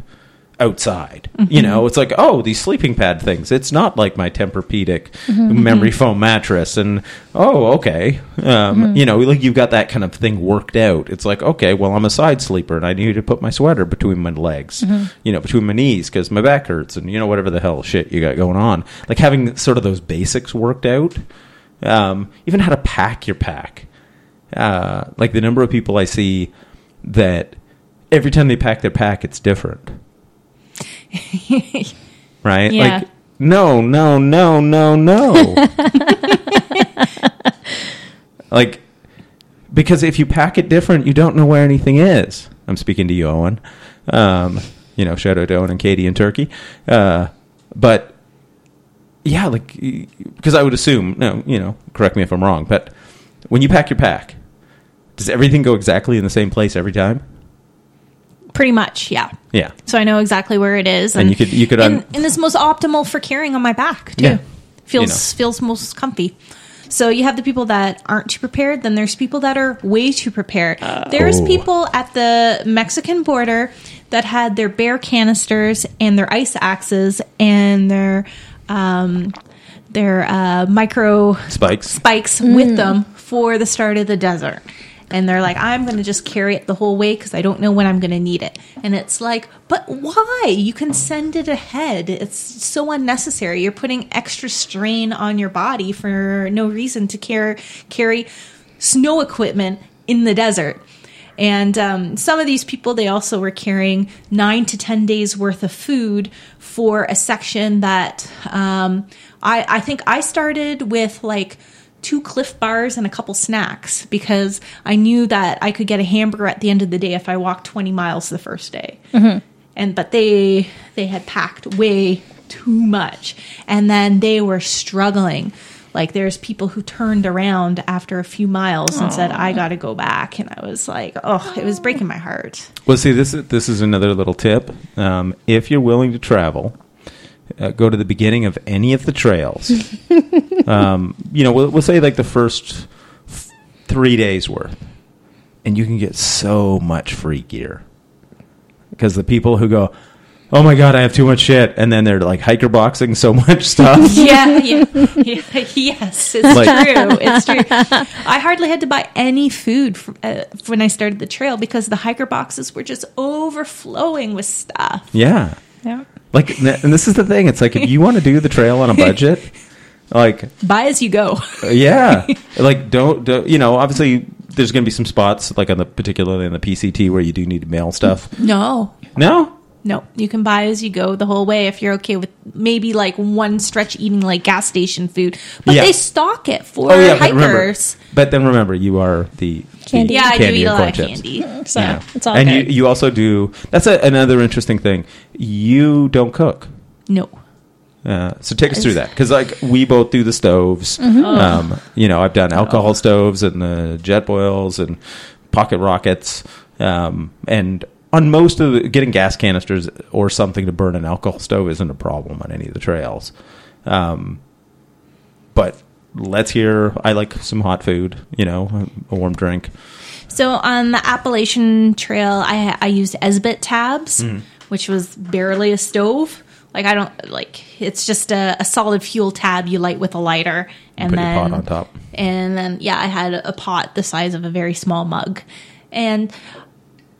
outside. You know, it's like, oh, these sleeping pad things. It's not like my Tempur-Pedic memory foam mattress. And oh, okay, um, you know, like you've got that kind of thing worked out. It's like, okay, well, I'm a side sleeper, and I need to put my sweater between my legs, you know, between my knees because my back hurts, and you know, whatever the hell shit you got going on. Like having sort of those basics worked out. Um, even how to pack your pack. Uh, like the number of people I see that every time they pack their pack, it's different. right? Yeah. Like, no, no, no, no, no. like, because if you pack it different, you don't know where anything is. I'm speaking to you, Owen. Um, you know, shout out to Owen and Katie in Turkey. Uh, but yeah, like because I would assume, no, you know, correct me if I'm wrong, but when you pack your pack, does everything go exactly in the same place every time? Pretty much, yeah. Yeah. So I know exactly where it is, And you could- you could un- and, and it's most optimal for carrying on my back too. Yeah. Feels You know. feels most comfy. So you have the people that aren't too prepared. Then there's people that are way too prepared. there's Oh. people at the Mexican border that had their bear canisters and their ice axes and their um, their uh, micro Spikes. spikes with them for the start of the desert. And they're like, I'm going to just carry it the whole way because I don't know when I'm going to need it. And it's like, but why? You can send it ahead. It's so unnecessary. You're putting extra strain on your body for no reason to carry carry snow equipment in the desert. And um, some of these people, they also were carrying nine to 10 days worth of food for a section that um, I, I think I started with like two Clif Bars and a couple snacks because I knew that I could get a hamburger at the end of the day if I walked 20 miles the first day. And but they they had packed way too much, and then they were struggling. Like there's people who turned around after a few miles and said, "I got to go back," and I was like, "Oh, it was breaking my heart." Well, see, this is this is another little tip. Um, if you're willing to travel, uh, go to the beginning of any of the trails. um, you know, we'll, we'll say like the first f- three days worth, and you can get so much free gear because the people who go, "Oh my god, I have too much shit," and then they're like hiker boxing so much stuff. yeah, yeah, yeah, yes, it's Like- true. It's true. I hardly had to buy any food from, uh, when I started the trail because the hiker boxes were just overflowing with stuff. yeah. Yeah. Like, and this is the thing. It's like if you want to do the trail on a budget, like Buy as you go. Uh, yeah like don't, don't you know obviously there's going to be some spots like on the particularly on the pct where you do need to mail stuff No, no No, you can buy as you go the whole way if you're okay with maybe like one stretch eating like gas station food. But Yeah. they stock it for oh yeah but remember hikers. but then remember you are the Candy. the Yeah, I do eat a lot of chips. candy. So Yeah. it's all and good. you, you also do that's a, another interesting thing you don't cook No. Uh, so take us through that because like we both do the stoves. Mm-hmm. Um, you know, I've done alcohol stoves and the Jetboils and pocket rockets. Um, and on most of the getting gas canisters or something to burn an alcohol stove isn't a problem on any of the trails. Um, but let's hear. I like some hot food. You know, a warm drink. So on the Appalachian Trail, I I used Esbit tabs, Mm. which was barely a stove. Like I don't like it's just a, a solid fuel tab you light with a lighter, and Put your then pot on top. and then yeah, I had a pot the size of a very small mug, and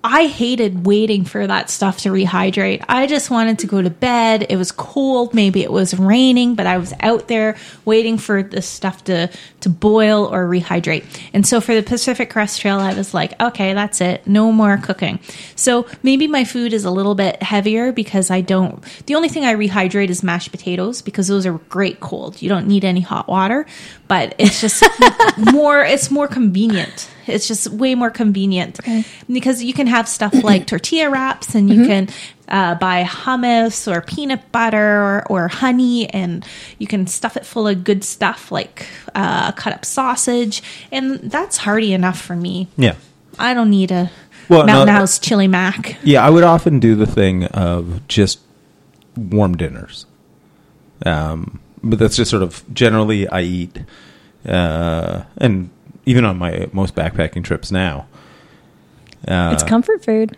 I hated waiting for that stuff to rehydrate. I just wanted to go to bed. It was cold, maybe it was raining, but I was out there waiting for the stuff to to boil or rehydrate. And so for the Pacific Crest Trail, I was like, okay, that's it. No more cooking. So maybe my food is a little bit heavier because I don't the only thing I rehydrate is mashed potatoes because those are great cold. You don't need any hot water, but it's just more it's more convenient. It's just way more convenient because you can have stuff like tortilla wraps and you can uh, buy hummus or peanut butter or, or honey and you can stuff it full of good stuff like uh, cut up sausage. And that's hearty enough for me. Yeah. I don't need a Well, Mountain no- House chili mac. Yeah, I would often do the thing of just warm dinners. Um, but that's just sort of generally I eat, uh, and even on my most backpacking trips now, uh, it's comfort food.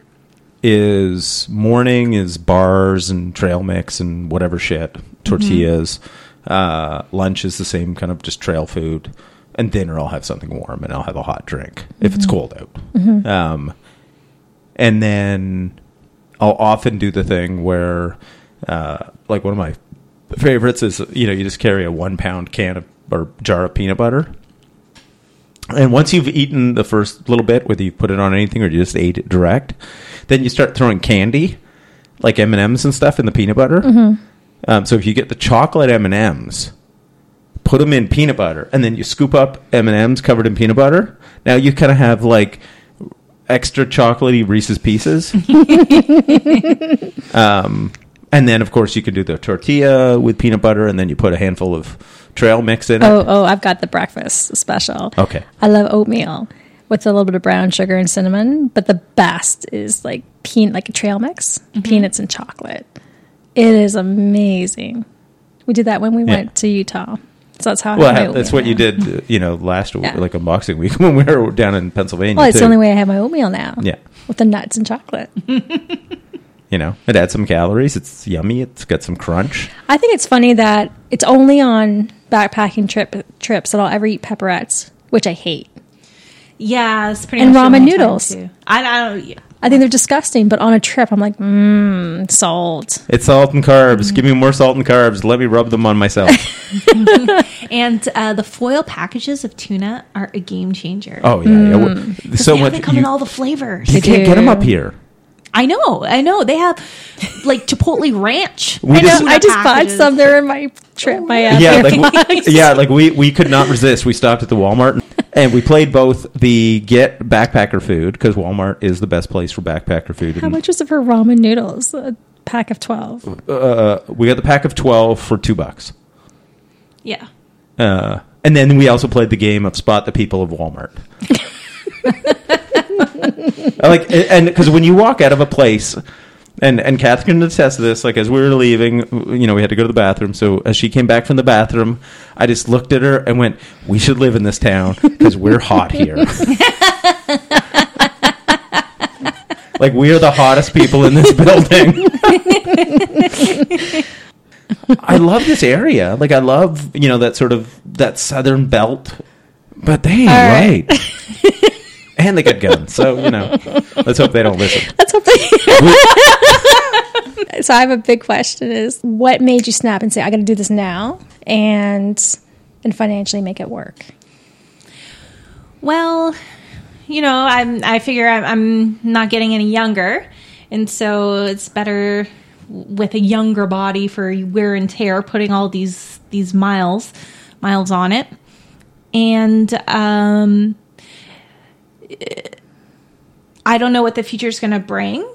is morning is bars and trail mix and whatever shit tortillas. Uh, lunch is the same kind of just trail food, and dinner I'll have something warm and I'll have a hot drink if it's cold out. Um, and then I'll often do the thing where, uh, like one of my favorites is you know you just carry a one pound can of or jar of peanut butter. And once you've eaten the first little bit, whether you put it on anything or you just ate it direct, then you start throwing candy, like M and M's and stuff, in the peanut butter. Um, so if you get the chocolate M and M's, put them in peanut butter, and then you scoop up M and M's covered in peanut butter. Now you kind of have like extra chocolatey Reese's Pieces. um, and then of course you can do the tortilla with peanut butter, and then you put a handful of trail mix in it. Oh, oh, I've got the breakfast special. Okay. I love oatmeal with a little bit of brown sugar and cinnamon, but the best is like peanut, like a trail mix, mm-hmm. peanuts and chocolate. It is amazing. We did that when we Yeah. went to Utah. So that's how I Well, have that's oatmeal what you did, you know, last Yeah. like unboxing week when we were down in Pennsylvania. Well, it's too. the only way I have my oatmeal now. Yeah. With the nuts and chocolate. You know, it adds some calories. It's yummy. It's got some crunch. I think it's funny that it's only on backpacking trip trips that I'll ever eat pepperettes, which I hate. Yeah, it's pretty And much ramen noodles. I, I don't. yeah. I think they're disgusting, but on a trip, I'm like, mmm, salt. It's salt and carbs. Mm. Give me more salt and carbs. Let me rub them on myself. And uh, the foil packages of tuna are a game changer. oh yeah, yeah. Mm. So they much. it come You, in all the flavors. you can't get them up here. I know, I know. They have like Chipotle Ranch. We I know. just- I just bought some. They're in my trip. My uh, yeah, like box. yeah, like we we could not resist. We stopped at the Walmart and we played both the get backpacker food because Walmart is the best place for backpacker food. How much was it for ramen noodles? A pack of twelve. uh, we got the pack of twelve for two bucks. Yeah. Uh, and then we also played the game of spot the people of Walmart. like, and because when you walk out of a place, and and Catherine can attest to this. Like as we were leaving, you know, we had to go to the bathroom. So as she came back from the bathroom, I just looked at her and went, "We should live in this town because we're hot here." like we are the hottest people in this building. I love this area. Like I love, you know, that sort of that southern belt. But they ain't right. And they got guns. So, you know, let's hope they don't listen. Let's hope they. so I have a big question: Is what made you snap and say, "I got to do this now," and and financially make it work? Well, you know, I'm. I figure I'm, I'm not getting any younger, and so it's better with a younger body for wear and tear, putting all these these miles miles on it, and um, I don't know what the future is going to bring.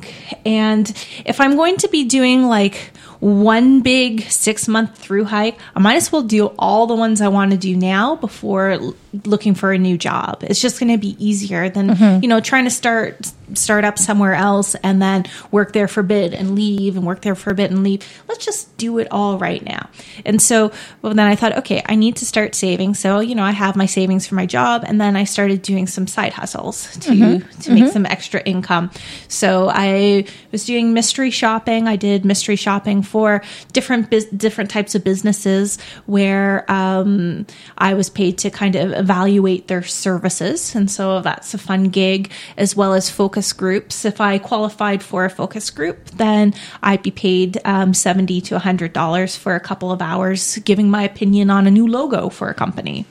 And if I'm going to be doing like one big six month through hike, I might as well do all the ones I want to do now before looking for a new job. It's just going to be easier than, mm-hmm. you know, trying to start start up somewhere else and then work there for a bit and leave and work there for a bit and leave. Let's just do it all right now. And so well, then I thought, okay, I need to start saving. So, you know, I have my savings for my job and then I started doing some side hustles to mm-hmm. to make mm-hmm. some extra income. So I was doing mystery shopping. I did mystery shopping for different different types of businesses where um, I was paid to kind of evaluate their services, and so that's a fun gig as well as focus groups. If I qualified for a focus group, then I'd be paid um, seventy to hundred dollars for a couple of hours giving my opinion on a new logo for a company.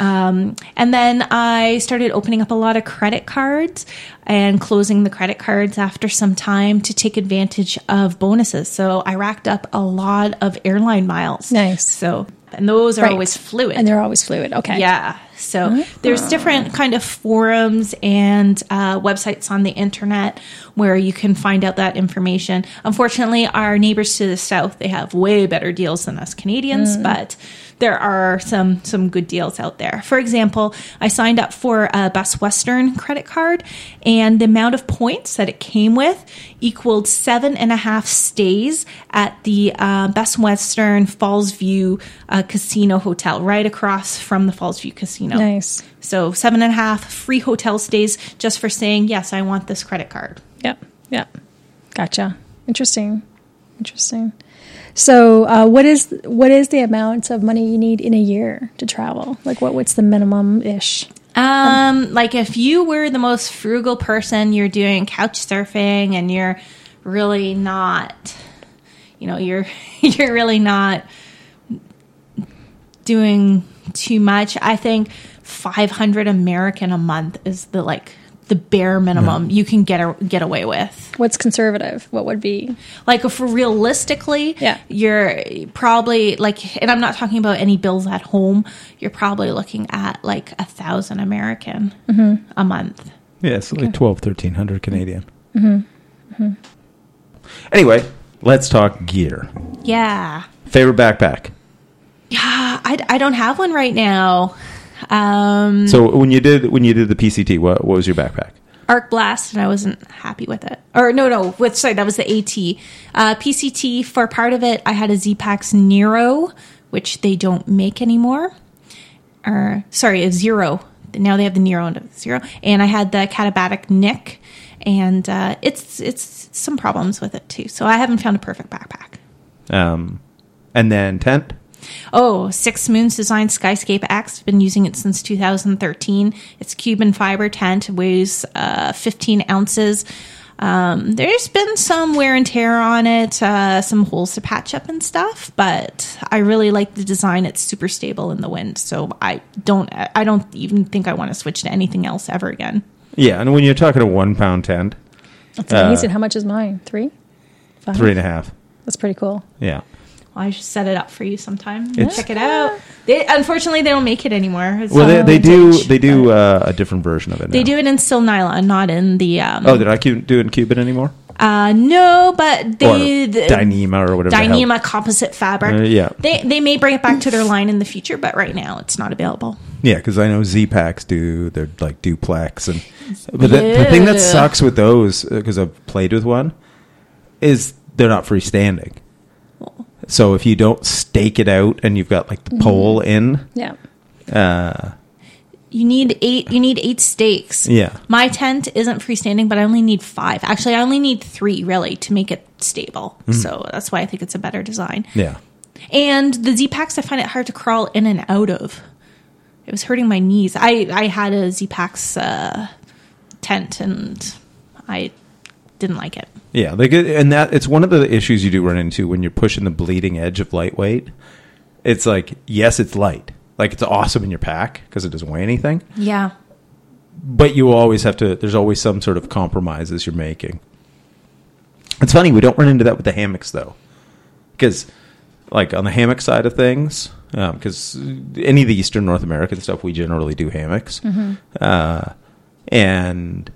Um, and then I started opening up a lot of credit cards and closing the credit cards after some time to take advantage of bonuses. So I racked up a lot of airline miles. Nice. So, and those are Right. always fluid. And they're always fluid. Okay. Yeah. So there's different kind of forums and uh, websites on the internet where you can find out that information. Unfortunately, our neighbors to the south they have way better deals than us Canadians, but there are some some good deals out there. For example, I signed up for a Best Western credit card, and the amount of points that it came with equaled seven and a half stays at the uh, Best Western Fallsview uh, Casino Hotel, right across from the Fallsview Casino. Nice. So seven and a half free hotel stays just for saying yes, I want this credit card. Yep. Yep. Gotcha. Interesting. Interesting. So, uh, what is what is the amount of money you need in a year to travel? Like, what what's the minimum ish? Um, like if you were the most frugal person, you're doing couch surfing and you're really not, you know, you're you're really not doing too much. I think 500 American a month is the like the bare minimum you can get a, get away with. What's conservative? What would be? Like if realistically, Yeah. you're probably like, and I'm not talking about any bills at home. You're probably looking at like a thousand American mm-hmm. a month. Yeah, it's like 12, 1300 Canadian. Mm-hmm. Anyway, let's talk gear. Yeah. Favorite backpack. Yeah, I, I don't have one right now. Um, So when you did when you did the PCT, what what was your backpack? Arc Blast, and I wasn't happy with it. Or no, no, with sorry, that was the AT. Uh, PCT for part of it, I had a Zpacks Nero, which they don't make anymore. Or sorry, a Zero. Now they have the Nero and a Zero, and I had the Catabatic Nick, and uh, it's it's some problems with it too. So I haven't found a perfect backpack. Um, and then tent. Oh, Six Moons Design Skyscape X. Been using it since 2013. It's Cuben fiber tent, weighs uh, 15 ounces. Um, there's been some wear and tear on it, uh, some holes to patch up and stuff, but I really like the design. It's super stable in the wind, so I don't, I don't even think I want to switch to anything else ever again. Yeah, and when you're talking a one pound tent, That's amazing. How much is mine? Three? Five? three and a half. That's pretty cool. Yeah. Well, I should set it up for you sometime. It's- Check it out. They, unfortunately, they don't make it anymore. It's Well, they, they do they do uh, a different version of it. They now. do it in still nylon, not in the. Um, Oh, did I do it in Cuben anymore? uh, no, but Or they the, Dyneema or whatever. Dyneema composite fabric. Uh, yeah. they they may bring it back to their line in the future, but right now it's not available. Yeah, because I know Zpacks do they're like duplex and but the, the thing that sucks with those because I've played with one is they're not freestanding. So if you don't stake it out and you've got like the pole in, Yeah. uh, You need eight. You need eight stakes. Yeah. My tent isn't freestanding, but I only need five. Actually, I only need three really to make it stable. Mm. So that's why I think it's a better design. yeah, And the Zpacks, I find it hard to crawl in and out of. It was hurting my knees. I I had a Zpacks uh, tent, and I didn't like it. Yeah, get and that it's one of the issues you do run into when you're pushing the bleeding edge of lightweight. It's like yes, it's light, like it's awesome in your pack because it doesn't weigh anything, Yeah. but you always have to. There's always some sort of compromises you're making. It's funny we don't run into that with the hammocks though, because like on the hammock side of things, because any of the Eastern North American stuff we generally do hammocks, uh, and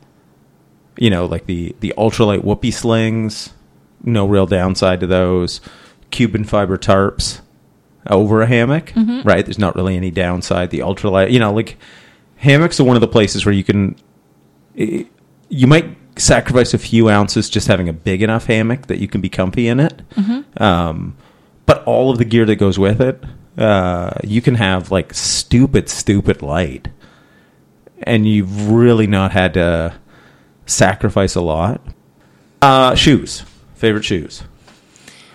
you know like the the ultralight whoopie slings, no real downside to those. Cuben fiber tarps over a hammock, right? There's not really any downside. The ultralight, you know, like hammocks are one of the places where you can eh, you might sacrifice a few ounces just having a big enough hammock that you can be comfy in it. Um, but all of the gear that goes with it, uh, you can have like stupid, stupid light, and you've really not had to sacrifice a lot. Uh, shoes, favorite shoes.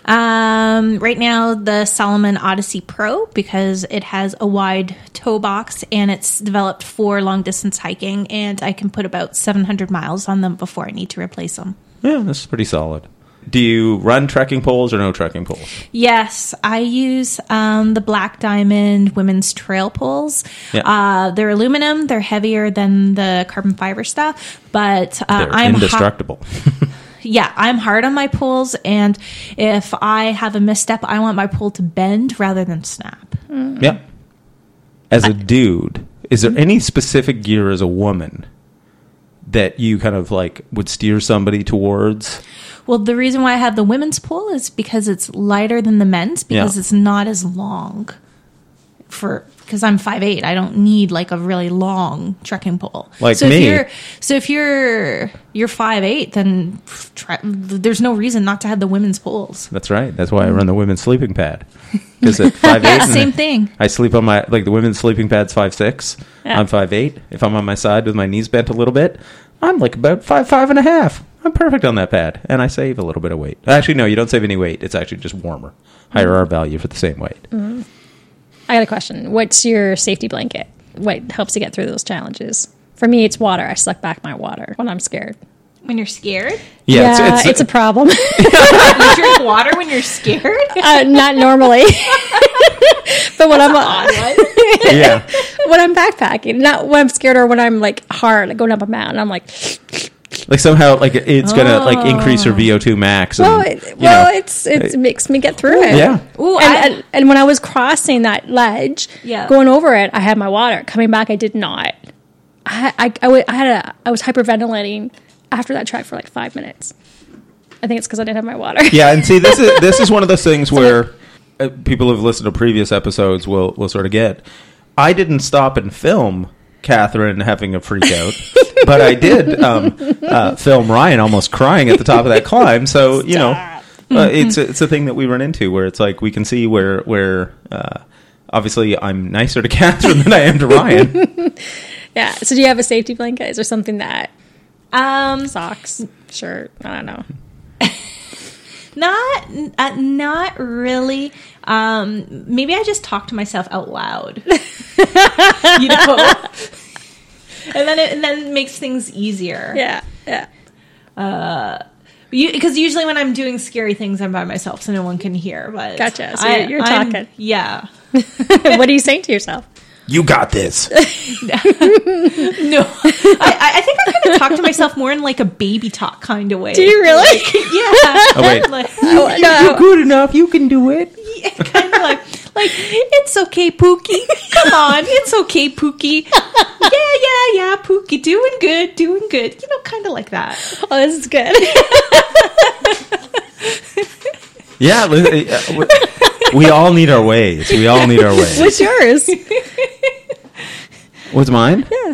Um, right now, the Salomon Odyssey Pro because it has a wide toe box and it's developed for long distance hiking, and I can put about 700 miles on them before I need to replace them. Yeah, this is pretty solid. Do you run trekking poles or no trekking poles? Yes, I use um, the Black Diamond women's trail poles. Yeah. Uh, they're aluminum. They're heavier than the carbon fiber stuff, but uh, They're I'm indestructible. yeah, I'm hard on my poles, and if I have a misstep, I want my pole to bend rather than snap. Yep. As a dude, is there any specific gear as a woman that you kind of like would steer somebody towards? Well, the reason why I have the women's pole is because it's lighter than the men's because Yeah. it's not as long. For because I'm 5'8", I don't need like a really long trekking pole. Like so me. If you're, so if you're you're 5'8", then tre- there's no reason not to have the women's poles. That's right. That's why I run the women's sleeping pad. Because at five eight, Yeah, Same thing. I sleep on my like the women's sleeping pad's five six. Yeah. I'm five eight. If I'm on my side with my knees bent a little bit, I'm like about five five and a half. I'm perfect on that pad, and I save a little bit of weight. Actually, no, you don't save any weight. It's actually just warmer, higher R value for the same weight. I got a question. What's your safety blanket? What helps you get through those challenges? For me, it's water. I suck back my water when I'm scared. When you're scared, Yeah, it's, a problem. you drink water when you're scared. uh, not normally, but when I'm Odd one. yeah. when I'm backpacking, not when I'm scared or when I'm like hard, like going up a mountain. I'm like, Like somehow, like it's gonna like increase your VO two max. And, well, it, you well, know, it's it makes me get through it. yeah. Ooh, and, I- and, and when I was crossing that ledge, Yeah. going over it, I had my water. Coming back, I did not. I, I, I, I had a, I was hyperventilating after that track for like five minutes. I think it's because I didn't have my water. yeah, and see, this is this is one of those things where uh, people who've listened to previous episodes will will sort of get. I didn't stop and film Catherine having a freak out, but I did um, uh, film Ryan almost crying at the top of that climb. So you know, uh, it's a, it's a thing that we run into where it's like we can see where where. Uh, Obviously, I'm nicer to Catherine than I am to Ryan. yeah. So do you have a safety blanket? Is there something that Um, socks, shirt? I don't know. Not uh, not really. Um, maybe I just talk to myself out loud. you know, and then it and then it makes things easier. Yeah, yeah. Uh, because usually when I'm doing scary things, I'm by myself, so no one can hear. But Gotcha. So you're- you're I'm- talking. Yeah. what are you saying to yourself? You got this. No, I, I I think I kind of talk to myself more in like a baby talk kind of way. Do you really? yeah. Oh wait, Like, Oh, no. You're good enough. You can do it. kind of like, like it's okay, Pookie. Come on, it's okay, Pookie. Yeah, yeah, yeah, Pookie, doing good, doing good. You know, kind of like that. Oh, this is good. Yeah, uh, we- we all need our ways. We all need our ways. What's yours? What's mine? Yeah.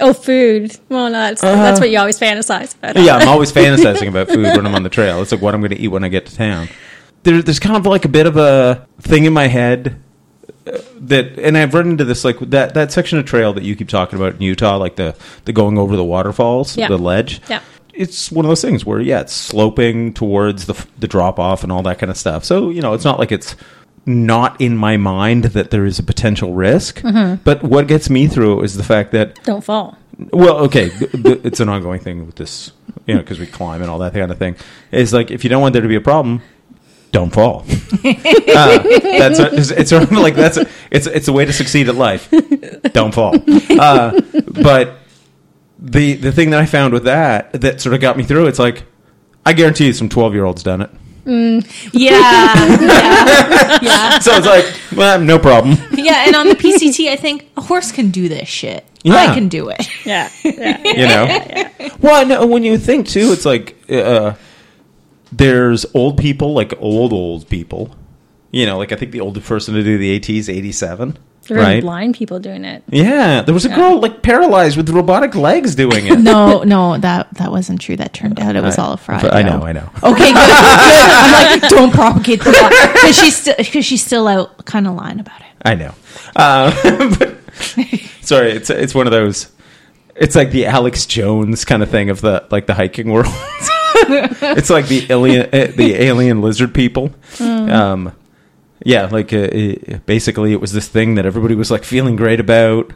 Oh, food. Well, no, that's that's what you always fantasize about. Yeah, I'm always fantasizing about food when I'm on the trail. It's like what I'm going to eat when I get to town. There, there's kind of like a bit of a thing in my head uh, that, and I've run into this like that that section of trail that you keep talking about in Utah, like the the going over the waterfalls, Yeah. the ledge. Yeah. It's one of those things where yeah, it's sloping towards the the drop off and all that kind of stuff. So you know, it's not like it's not in my mind that there is a potential risk. But what gets me through is the fact that Don't fall. well, okay, it's an ongoing thing with this, you know, because we climb and all that kind of thing. It's like if you don't want there to be a problem, don't fall. uh, that's a, it's, it's sort of like that's a, it's it's a way to succeed at life. Don't fall. Uh, but the the thing that I found with that that sort of got me through, it's like I guarantee you, some twelve year olds done it. Yeah, yeah, yeah, So it's like, well, no problem. yeah. And on the PCT, I think a horse can do this shit. Yeah. I can do it. Yeah. yeah. you know well no, when you think too it's like uh, there's old people like old old people you know like i think the oldest person to do the at is 87 There are right blind people doing it. yeah there was a girl like paralyzed with robotic legs doing it No, no, that that wasn't true. That turned out it was all a fraud. i know i know Okay, good. good. I'm like, don't propagate the lie because she's still because she's still out kind of lying about it. i know uh, but, sorry it's it's one of those it's like the alex jones kind of thing of the like the hiking world it's like the alien uh, the alien lizard people um yeah like uh, it, basically it was this thing that everybody was like feeling great about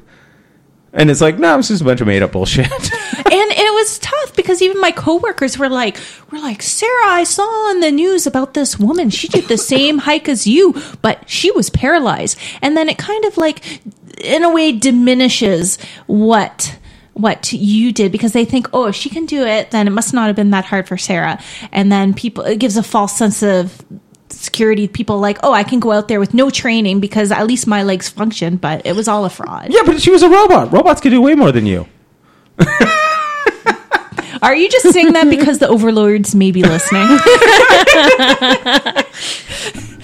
and it's like no it's just a bunch of made up bullshit and it was tough because even my coworkers were like, "We're like Sarah, I saw on the news about this woman. She did the same hike as you, but she was paralyzed." And then it kind of like, in a way, diminishes what what you did because they think, "Oh, if she can do it, then it must not have been that hard for Sarah." And then people, it gives a false sense of security. People like, "Oh, I can go out there with no training because at least my legs function," but it was all a fraud. yeah but she was a robot robots can do way more than you Are you just saying that because the overlords may be listening?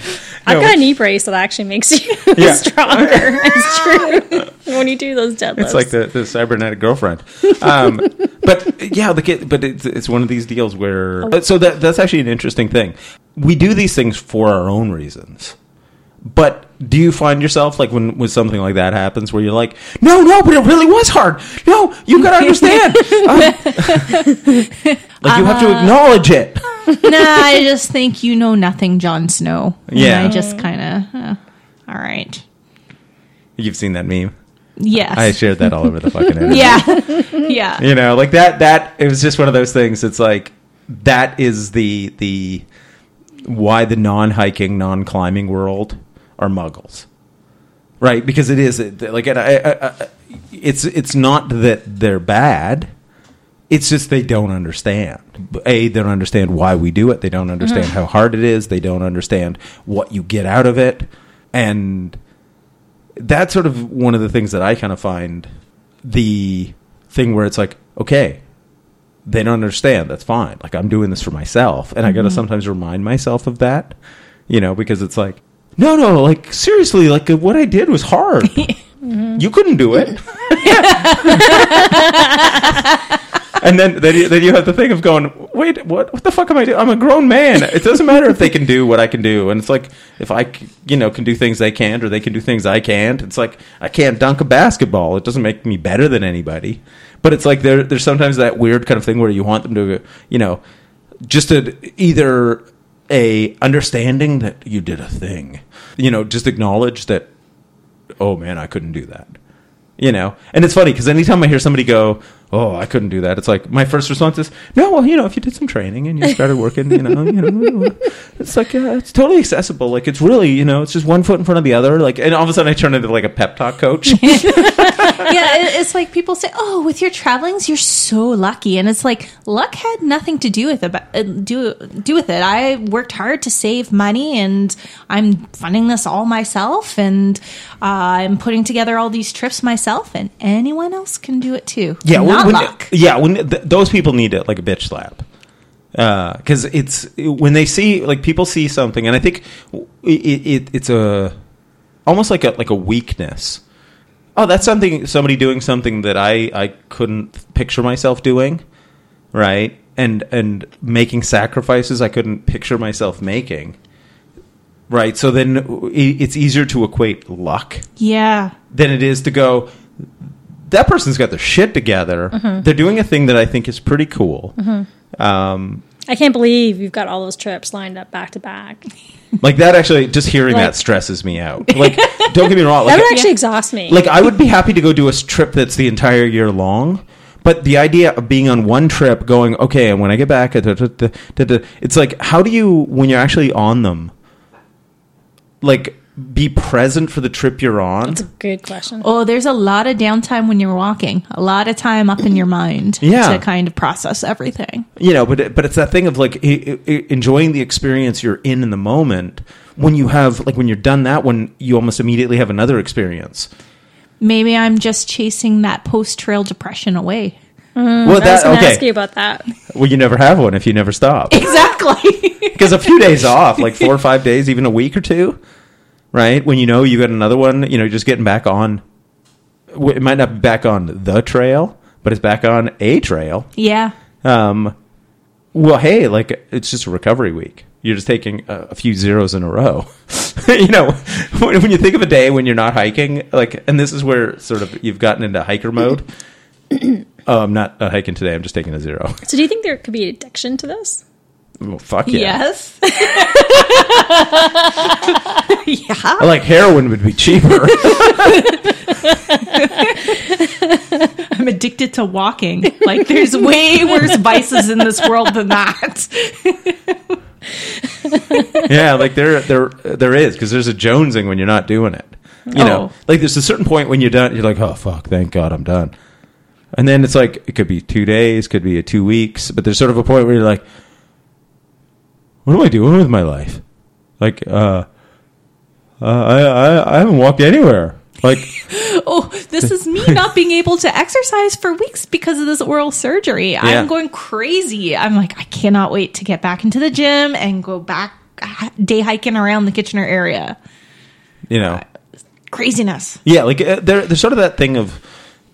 I've No, got a it's- knee brace that actually makes you Yeah. stronger. It's true. when you do those deadlifts. It's like the, the cybernetic girlfriend. Um, but yeah, like it, but it's, it's one of these deals where uh, so that that's actually an interesting thing. We do these things for our own reasons. But do you find yourself like when when something like that happens where you're like, no, no, but it really was hard. No, you got to understand. Um, like you have to acknowledge it. nah, I just think you know nothing, Jon Snow. And Yeah. I just kind of, uh, all right. You've seen that meme. Yes. I shared that all over the fucking internet. yeah. yeah. you know like that that it was just one of those things it's like that is the the why the non-hiking non-climbing world are muggles right? Because it is like and I, I, I, it's it's not that they're bad. It's just they don't understand. A, they don't understand why we do it. They don't understand mm-hmm. how hard it is. They don't understand what you get out of it, and that's sort of one of the things that I kind of find the thing where it's like, okay, they don't understand. That's fine. Like I'm doing this for myself, and I got to mm-hmm. sometimes remind myself of that, you know, because it's like, no, no, like seriously, like uh, what I did was hard. Mm-hmm. You couldn't do it. and then then you, then you have the thing of going, wait, what what the fuck am I doing? I'm a grown man. It doesn't matter if they can do what I can do, and it's like if I you know can do things they can't or they can do things I can't. It's like I can't dunk a basketball. It doesn't make me better than anybody. But it's like there there's sometimes that weird kind of thing where you want them to you know just a, either a understanding that you did a thing, you know, just acknowledge that oh man, I couldn't do that. You know, and it's funny because anytime I hear somebody go, "Oh, I couldn't do that," it's like my first response is, "No, well, you know, if you did some training and you started working, you know, you know, it's like uh, it's totally accessible. Like it's really, you know, it's just one foot in front of the other. Like, and all of a sudden I turn into like a pep talk coach. yeah, it's like people say, "Oh, with your travelings, you're so lucky," and it's like luck had nothing to do with it. uh, Do do with it. I worked hard to save money, and I'm funding this all myself, and uh, I'm putting together all these trips myself, and anyone else can do it too. yeah, when, yeah, when th- those people need it like a bitch slap. Uh, because it's when they see like people see something, and I think it, it, it's a almost like a like a weakness. Oh, that's something somebody doing something that I I couldn't picture myself doing, right? And and making sacrifices I couldn't picture myself making, right? So then it's easier to equate luck Yeah, than it is to go. That person's got their shit together. They're doing a thing that I think is pretty cool. Um, I can't believe you've got all those trips lined up back to back. like that, actually, just hearing Like- that stresses me out. Like, don't get me wrong. That would actually exhaust me. like I would be happy to go do a trip that's the entire year long. But the idea of being on one trip, going okay, and when I get back, it's like how do you when you're actually on them, like be present for the trip you're on? That's a good question. Oh, there's a lot of downtime when you're walking. A lot of time up in your mind Yeah. to kind of process everything. you know but it, but it's that thing of like I- I- enjoying the experience you're in in the moment when you have like when you're done that one you almost immediately have another experience Maybe I'm just chasing that post trail depression away. Mm, well I was that going to ask okay you about that. well you never have one if you never stop Exactly. because a few days off like four or five days even a week or two right? When you know you got another one you know just getting back on. It might not be back on the trail but it's back on a trail. Yeah. um well hey like it's just a recovery week. You're just taking a, a few zeros in a row. You know when, when you think of a day when you're not hiking like and this is where sort of you've gotten into hiker mode. Oh i'm not, not hiking today. I'm just taking a zero. So, do you think there could be addiction to this? Well, fuck yeah Yes. yeah. Like heroin would be cheaper I'm addicted to walking. Like there's way worse vices in this world than that. yeah like there there there is because there's a jonesing when you're not doing it you know Oh. like there's a certain point when you're done you're like oh fuck thank god i'm done and then it's like it could be two days could be a two weeks but there's sort of a point where you're like what am i doing with my life like uh, uh I, I i haven't walked anywhere like Oh, this is me not being able to exercise for weeks because of this oral surgery. Yeah. I'm going crazy. I'm like, I cannot wait to get back into the gym and go back uh, day hiking around the Kitchener area. you know Craziness. Yeah, like uh, there, there's sort of that thing of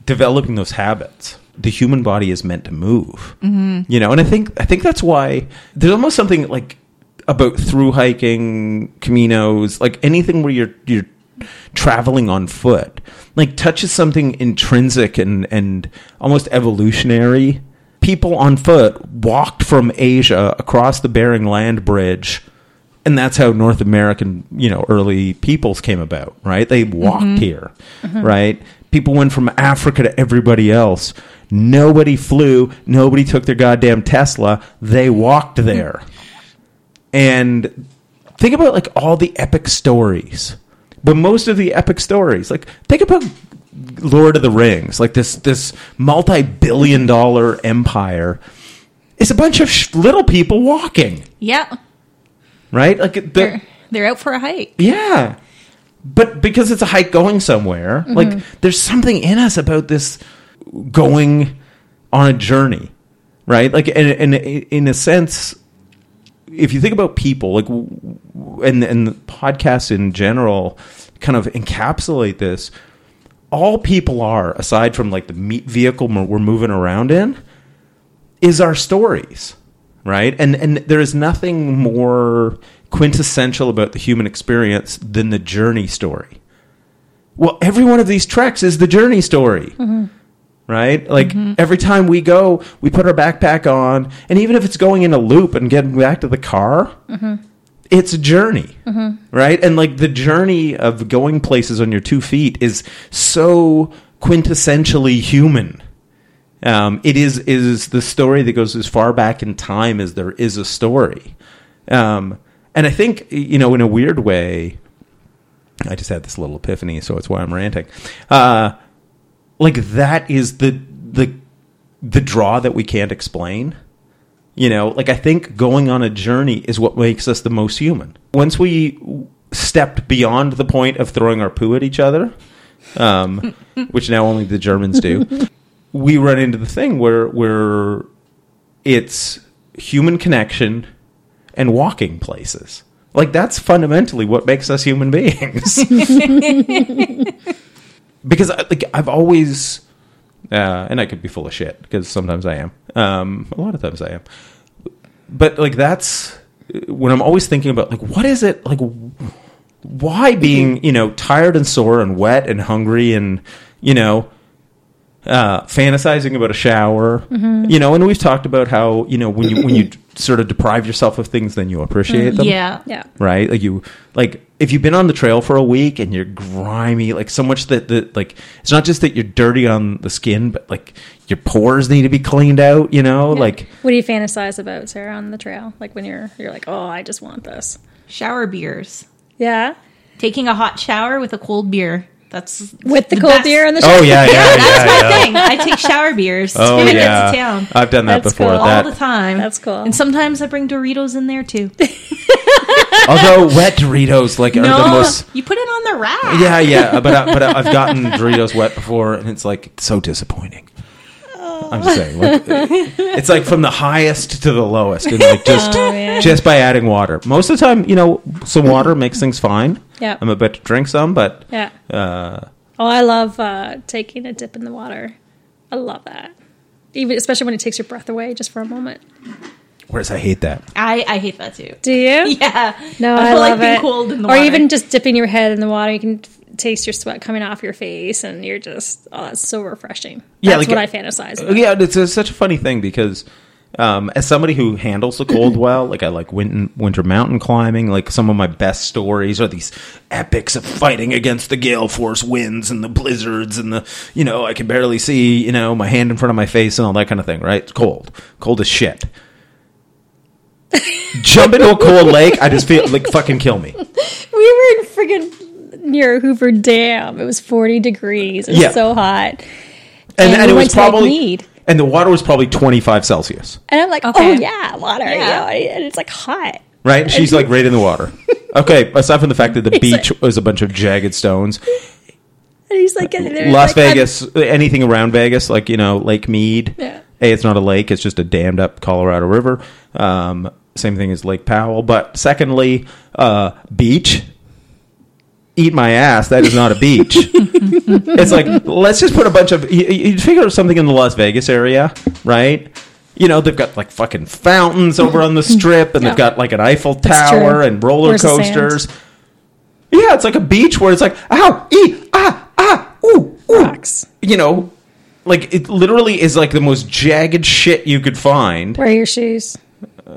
developing those habits. The human body is meant to move, mm-hmm. you know, and I think I think that's why there's almost something like about through hiking, caminos, like anything where you're you're traveling on foot, like touches something intrinsic and and almost evolutionary. People on foot walked from Asia across the Bering Land Bridge and that's how North American, you know, early peoples came about, right? They mm-hmm. walked here, mm-hmm. right? People went from Africa to everybody else. Nobody flew. Nobody took their goddamn Tesla. They walked there. And think about like all the epic stories But most of the epic stories, like think about Lord of the Rings, like this this multi-billion dollar empire is a bunch of sh- little people walking, Yeah. right? Like the, They're, they're out for a hike. yeah. But because it's a hike going somewhere, mm-hmm. like there's something in us about this going on a journey, right? Like, and, and in a sense, if you think about people, like, and and podcasts in general, kind of encapsulate this. All people are, aside from like the meat vehicle we're moving around in, is our stories, right? And and there is nothing more quintessential about the human experience than the journey story. Well, every one of these treks is the journey story. Mm-hmm. Right? Like every time we go, we put our backpack on, and even if it's going in a loop and getting back to the car, it's a journey. Right? And like the journey of going places on your two feet is so quintessentially human. Um, it is is the story that goes as far back in time as there is a story, um, and I think you know in a weird way, I just had this little epiphany, so it's why I'm ranting. Uh, like that is the the the draw that we can't explain. You know, like I think going on a journey is what makes us the most human. Once we stepped beyond the point of throwing our poo at each other, um, which now only the Germans do, we run into the thing where where it's human connection and walking places. Like that's fundamentally what makes us human beings. because I- like I've always, uh, and I could be full of shit because sometimes I am. Um, a lot of times I am. But like that's when I'm always thinking about like what is it like why being you know tired and sore and wet and hungry and you know uh, fantasizing about a shower you know and we've talked about how you know when you when you sort of deprive yourself of things then you appreciate them Yeah. Yeah. right? Like you, like if you've been on the trail for a week and you're grimy, like so much that that like it's not just that you're dirty on the skin, but like your pores need to be cleaned out. You know, like What do you fantasize about, Sarah, on the trail? Like when you're you're like, oh, I just want this. Shower beers. Yeah, Taking a hot shower with a cold beer. That's with the, cold best. beer and the oh shower. yeah, yeah, That's yeah, my yeah. thing. I take shower beers Oh to get yeah, to town I've done that That's before. cool. all the time. That's cool. And sometimes I bring Doritos in there too. although wet Doritos like are the most. you put it on the rack. Yeah, yeah, but I, but I've gotten Doritos wet before, and it's like so disappointing. I'm just saying, like, it's like from the highest to the lowest, and like just Oh, man. just by adding water. Most of the time, you know, some water makes things fine. Yeah. I'm about to drink some, but Yeah. uh, Oh, I love uh, taking a dip in the water. I love that. Even especially when it takes your breath away just for a moment. whereas I hate that. I, I hate that too. Do you? Yeah. No, I, I, feel love like being it. cold in the or water. even just dipping your head in the water, you can f- taste your sweat coming off your face, and you're just oh, that's so refreshing. Yeah, that's like- what I fantasize. About. Yeah, it's a, such a funny thing because um, as somebody who handles the cold well, like I like winter, winter mountain climbing. Like some of my best stories are these epics of fighting against the gale force winds and the blizzards and the you know I can barely see you know my hand in front of my face and all that kind of thing. Right? It's cold, cold as shit. Jump into a cold lake, I just feel like fucking kill me. We were in friggin' near Hoover Dam. It was 40 degrees. It was Yeah. so hot. And, And and we it went was to, probably Mead. and the water was probably twenty five Celsius. And I'm like, Okay. oh, yeah, water. Yeah. You know, and it's like hot. Right? And she's like right in the water. Okay, aside from the fact that the beach like- was a bunch of jagged stones, And he's like, getting there, Las like, I'm- Vegas, anything around Vegas, like, you know, Lake Mead. Yeah. A, it's not a lake, it's just a dammed up Colorado River. Um, same thing as Lake Powell. But secondly, uh, beach. Eat my ass. That is not a beach. it's like, let's just put a bunch of. You, you figure out something in the Las Vegas area, right? You know, they've got like fucking fountains over on the strip, and Yeah. they've got like an Eiffel Tower and roller Where's coasters. Yeah, it's like a beach where it's like, ow, ee, ah, ah, ooh, ooh. Rocks. You know, like it literally is like the most jagged shit you could find. Wear your shoes.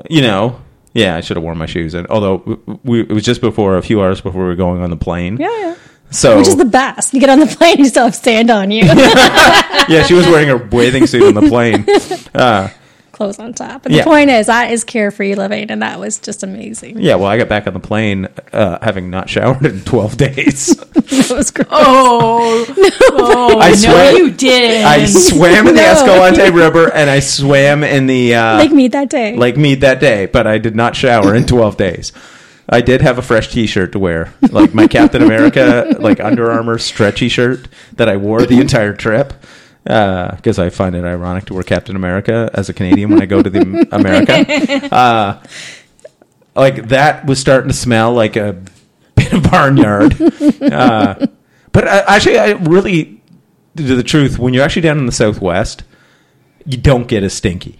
You know, yeah, I should have worn my shoes. And although we, it was just before a few hours before we were going on the plane, Yeah, yeah. so Which is the best. You get on the plane, you still have sand on you. yeah, she was wearing her bathing suit on the plane. Uh, clothes on top. And Yeah. the point is, that is carefree living, and that was just amazing. Yeah, well, I got back on the plane uh, having not showered in 12 days. It was great. Oh, oh I no, swear- you did. I swam in the No. Escalante River and I swam in the uh, Lake Mead that day. Lake Mead that day, but I did not shower in 12 days. I did have a fresh T-shirt to wear, like my Captain America, like Under Armour stretchy shirt that I wore the entire trip. Because I find it ironic to wear Captain America as a Canadian when I go to the America. Uh, like that was starting to smell like a bit of barnyard. Uh, but I, actually, I really, to the truth, when you're actually down in the Southwest, you don't get as stinky.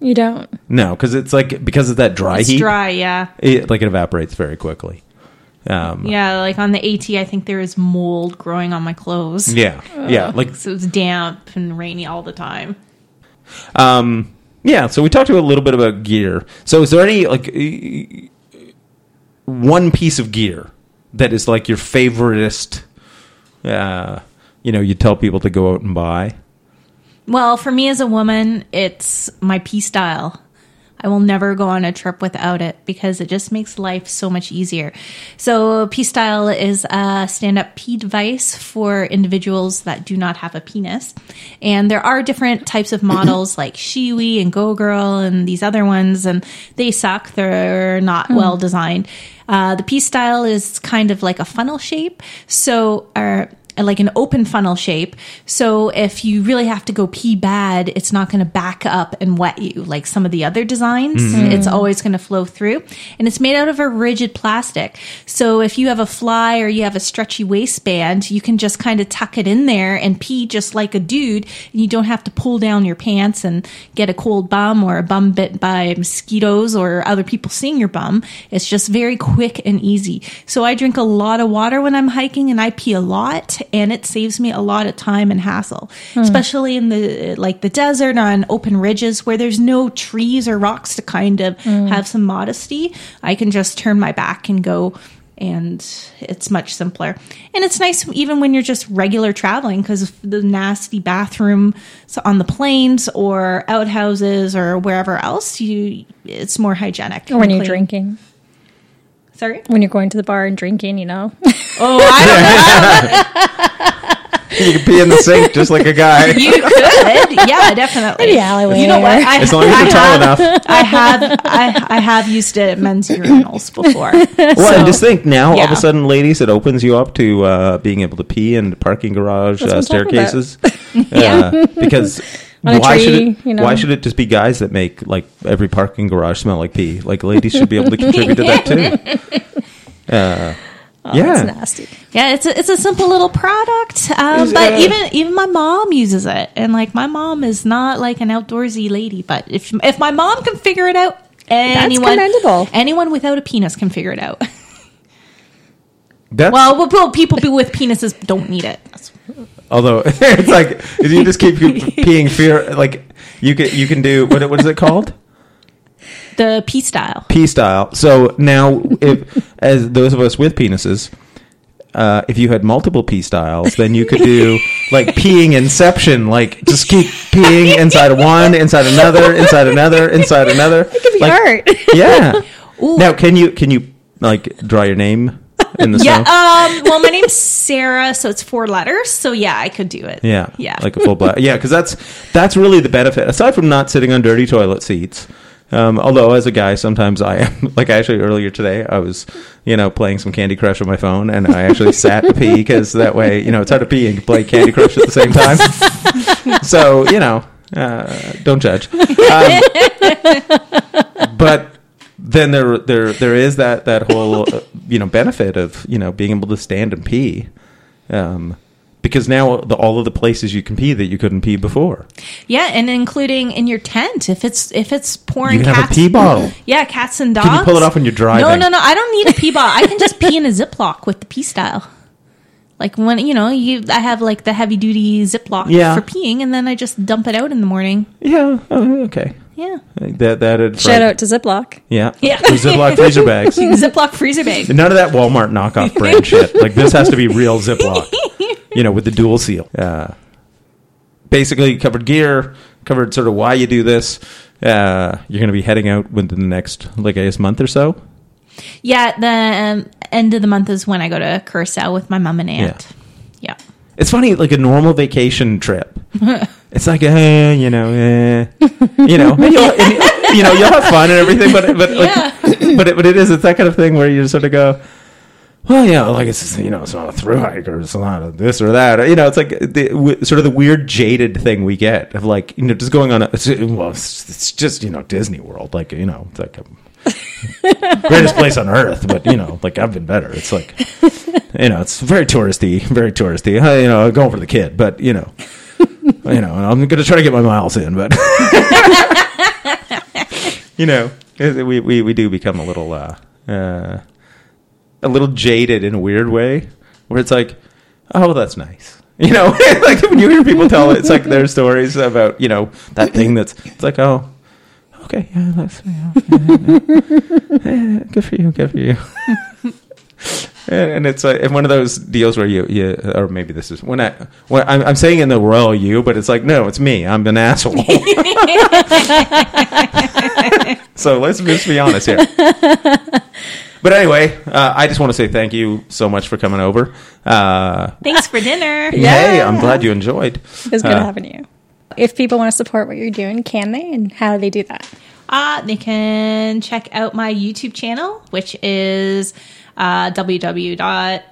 you don't. No, because it's like because of that dry it's heat, dry, yeah. It, like it evaporates very quickly. Um, Yeah, like on the AT, I think there is mold growing on my clothes. yeah, yeah, like So it's damp and rainy all the time. um, yeah. So we talked a little bit about gear. So is there any like one piece of gear that is like your favoriteest? Uh, you know, you tell people to go out and buy. Well, for me as a woman, it's my pStyle. I will never go on a trip without it because it just makes life so much easier. So, pStyle is a stand up P device for individuals that do not have a penis. And there are different types of models like Shewee and Go Girl and these other ones, and they suck. They're not well designed. Uh, the pStyle is kind of like a funnel shape. So, or like an open funnel shape. So if you really have to go pee bad, it's not going to back up and wet you like some of the other designs. Mm-hmm. It's always going to flow through. And it's made out of a rigid plastic. So if you have a fly or you have a stretchy waistband, you can just kind of tuck it in there and pee just like a dude. And you don't have to pull down your pants and get a cold bum or a bum bit by mosquitoes or other people seeing your bum. It's just very quick and easy. So I drink a lot of water when I'm hiking and I pee a lot and it saves me a lot of time and hassle, hmm. especially in the like the desert on open ridges where there's no trees or rocks to kind of hmm. have some modesty. I can just turn my back and go and it's much simpler. And it's nice even when you're just regular traveling because the nasty bathroom on the planes or outhouses or wherever else, you it's more hygienic. Or when you're drinking. Sorry. When you're going to the bar and drinking, you know. Oh, I don't know. You could pee in the sink just like a guy. You could, yeah, definitely. In the alleyway. You know what? I, As long as you're tall I enough. I have, I, I have used it at men's urinals before. Well, So- and just think now, all of a sudden, ladies, it opens you up to uh, being able to pee in parking garage uh, That's what I'm talking about. staircases. uh, because On a why should it? you know. Why should it just be guys that make like every parking garage smell like pee? Like ladies should be able to contribute to that too. Uh, Oh, yeah, That's nasty. Yeah, it's a, it's a simple little product, um, Is, but uh, even even my mom uses it, and like my mom is not like an outdoorsy lady, but if if my mom can figure it out, anyone commendable. anyone without a penis can figure it out. well, well, well, people with penises don't need it. That's- although it's like if you just keep peeing fear, like you can you can do what what is it called? The pStyle. P style. So now, if as those of us with penises, uh, if you had multiple pStyles, then you could do like peeing inception, like just keep peeing inside one, inside another, inside another, inside another. It could be like, art. Yeah. Ooh. Now, can you can you like draw your name in the Yeah. snow? Um. Well, my name's Sarah, so it's four letters. So yeah, I could do it. Yeah, Yeah. like a full black. Yeah, because that's that's really the benefit. Aside from not sitting on dirty toilet seats, um, although as a guy, sometimes I am. Like actually earlier today, I was you know playing some Candy Crush on my phone, and I actually sat to pee because that way you know it's hard to pee and play Candy Crush at the same time. so you know, uh, don't judge. Um, but then there there there is that that whole uh, you know benefit of you know being able to stand and pee. Um, because now the, all of the places you can pee that you couldn't pee before. Yeah, and including in your tent, if it's if it's pouring You can have a pee bottle. Yeah, cats and dogs. Can you pull it off when you're driving? No, no, no. I don't need a pee bottle. I can just pee in a Ziploc with the pStyle. Like when you know you, I have like the heavy duty Ziploc Yeah. for peeing, and then I just dump it out in the morning. Yeah. oh, okay. Yeah, That that had Shout out to Ziploc. Yeah. Yeah. The Ziploc freezer bags. Ziploc freezer bag. None of that Walmart knockoff brand shit. Like this has to be real Ziploc. You know, with the dual seal. Uh, basically, covered gear, covered sort of why you do this. uh, you're going to be heading out within the next, like I guess, month or so. Yeah, the um, end of the month is when I go to Curacao with my mom and aunt. Yeah. It's funny, like a normal vacation trip. it's like, eh, you know, eh, you know, and you'll, and, you know, you'll have fun and everything, but but like, but it, but it is it's that kind of thing where you sort of go, well, yeah, like it's you know, it's not a through hike or it's not a this or that. You know, it's like the w- sort of the weird jaded thing we get of like you know just going on a it's, well, it's, it's just you know Disney World, like you know, it's like. A, greatest place on earth, but you know, like I've been better. It's like, you know, it's very touristy, very touristy. I, you know, going for the kid, but you know, you know, I'm going to try to get my miles in, but you know, we, we we do become a little uh, uh, a little jaded in a weird way, where it's like, oh, that's nice. You know, like when you hear people tell it, it's like their stories about you know that thing that's it's like oh okay, yeah, that's yeah, yeah, good for you, good for you. And it's like in one of those deals where you, you, or maybe this is when I, when I'm, I'm saying in the royal you, but it's like no, it's me. I'm an asshole. so let's just be honest here. But anyway, uh, I just want to say thank you so much for coming over. Uh, Thanks for dinner. Hey, I'm glad you enjoyed. It was good Uh, having you. If people want to support what you're doing, can they? And how do they do that? Uh, they can check out my YouTube channel, which is uh, www.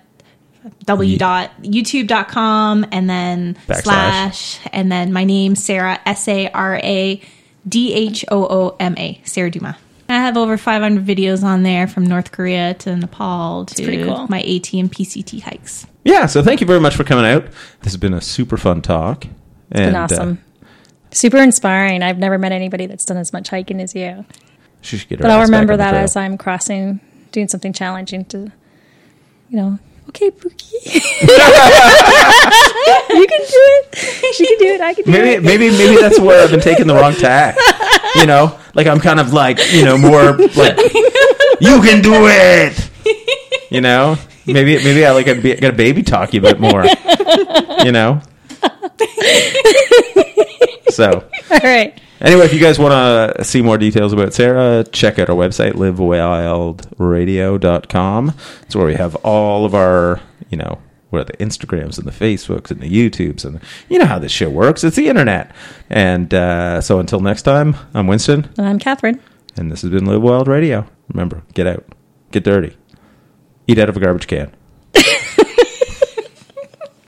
w.youtube.com and then Backslash. slash and then my name Sarah S A R A D H O O M A Sarah Dhooma. I have over 500 videos on there from North Korea to Nepal to cool. my AT and PCT hikes. Yeah, so thank you very much for coming out. This has been a super fun talk. It's Been awesome. Super inspiring. I've never met anybody that's done as much hiking as you. she should get her But I'll remember that as I'm crossing, doing something challenging to, you know, okay, Pookie. you can do it. She can do it. I can do maybe it. maybe maybe maybe that's where I've been taking the wrong tack. You know, like I'm kind of like you know more like you can do it. You know, maybe maybe I like I got to baby talk you a bit more. You know. So All right. Anyway, if you guys want to see more details about Sarah, check out our website livewildradio.com. It's where we have all of our you know what are the Instagrams and the Facebooks and the YouTubes and you know how this shit works. It's the internet. And uh, so until next time, I'm Winston, And I'm Catherine. and this has been Live Wild Radio. Remember, get out, get dirty, eat out of a garbage can.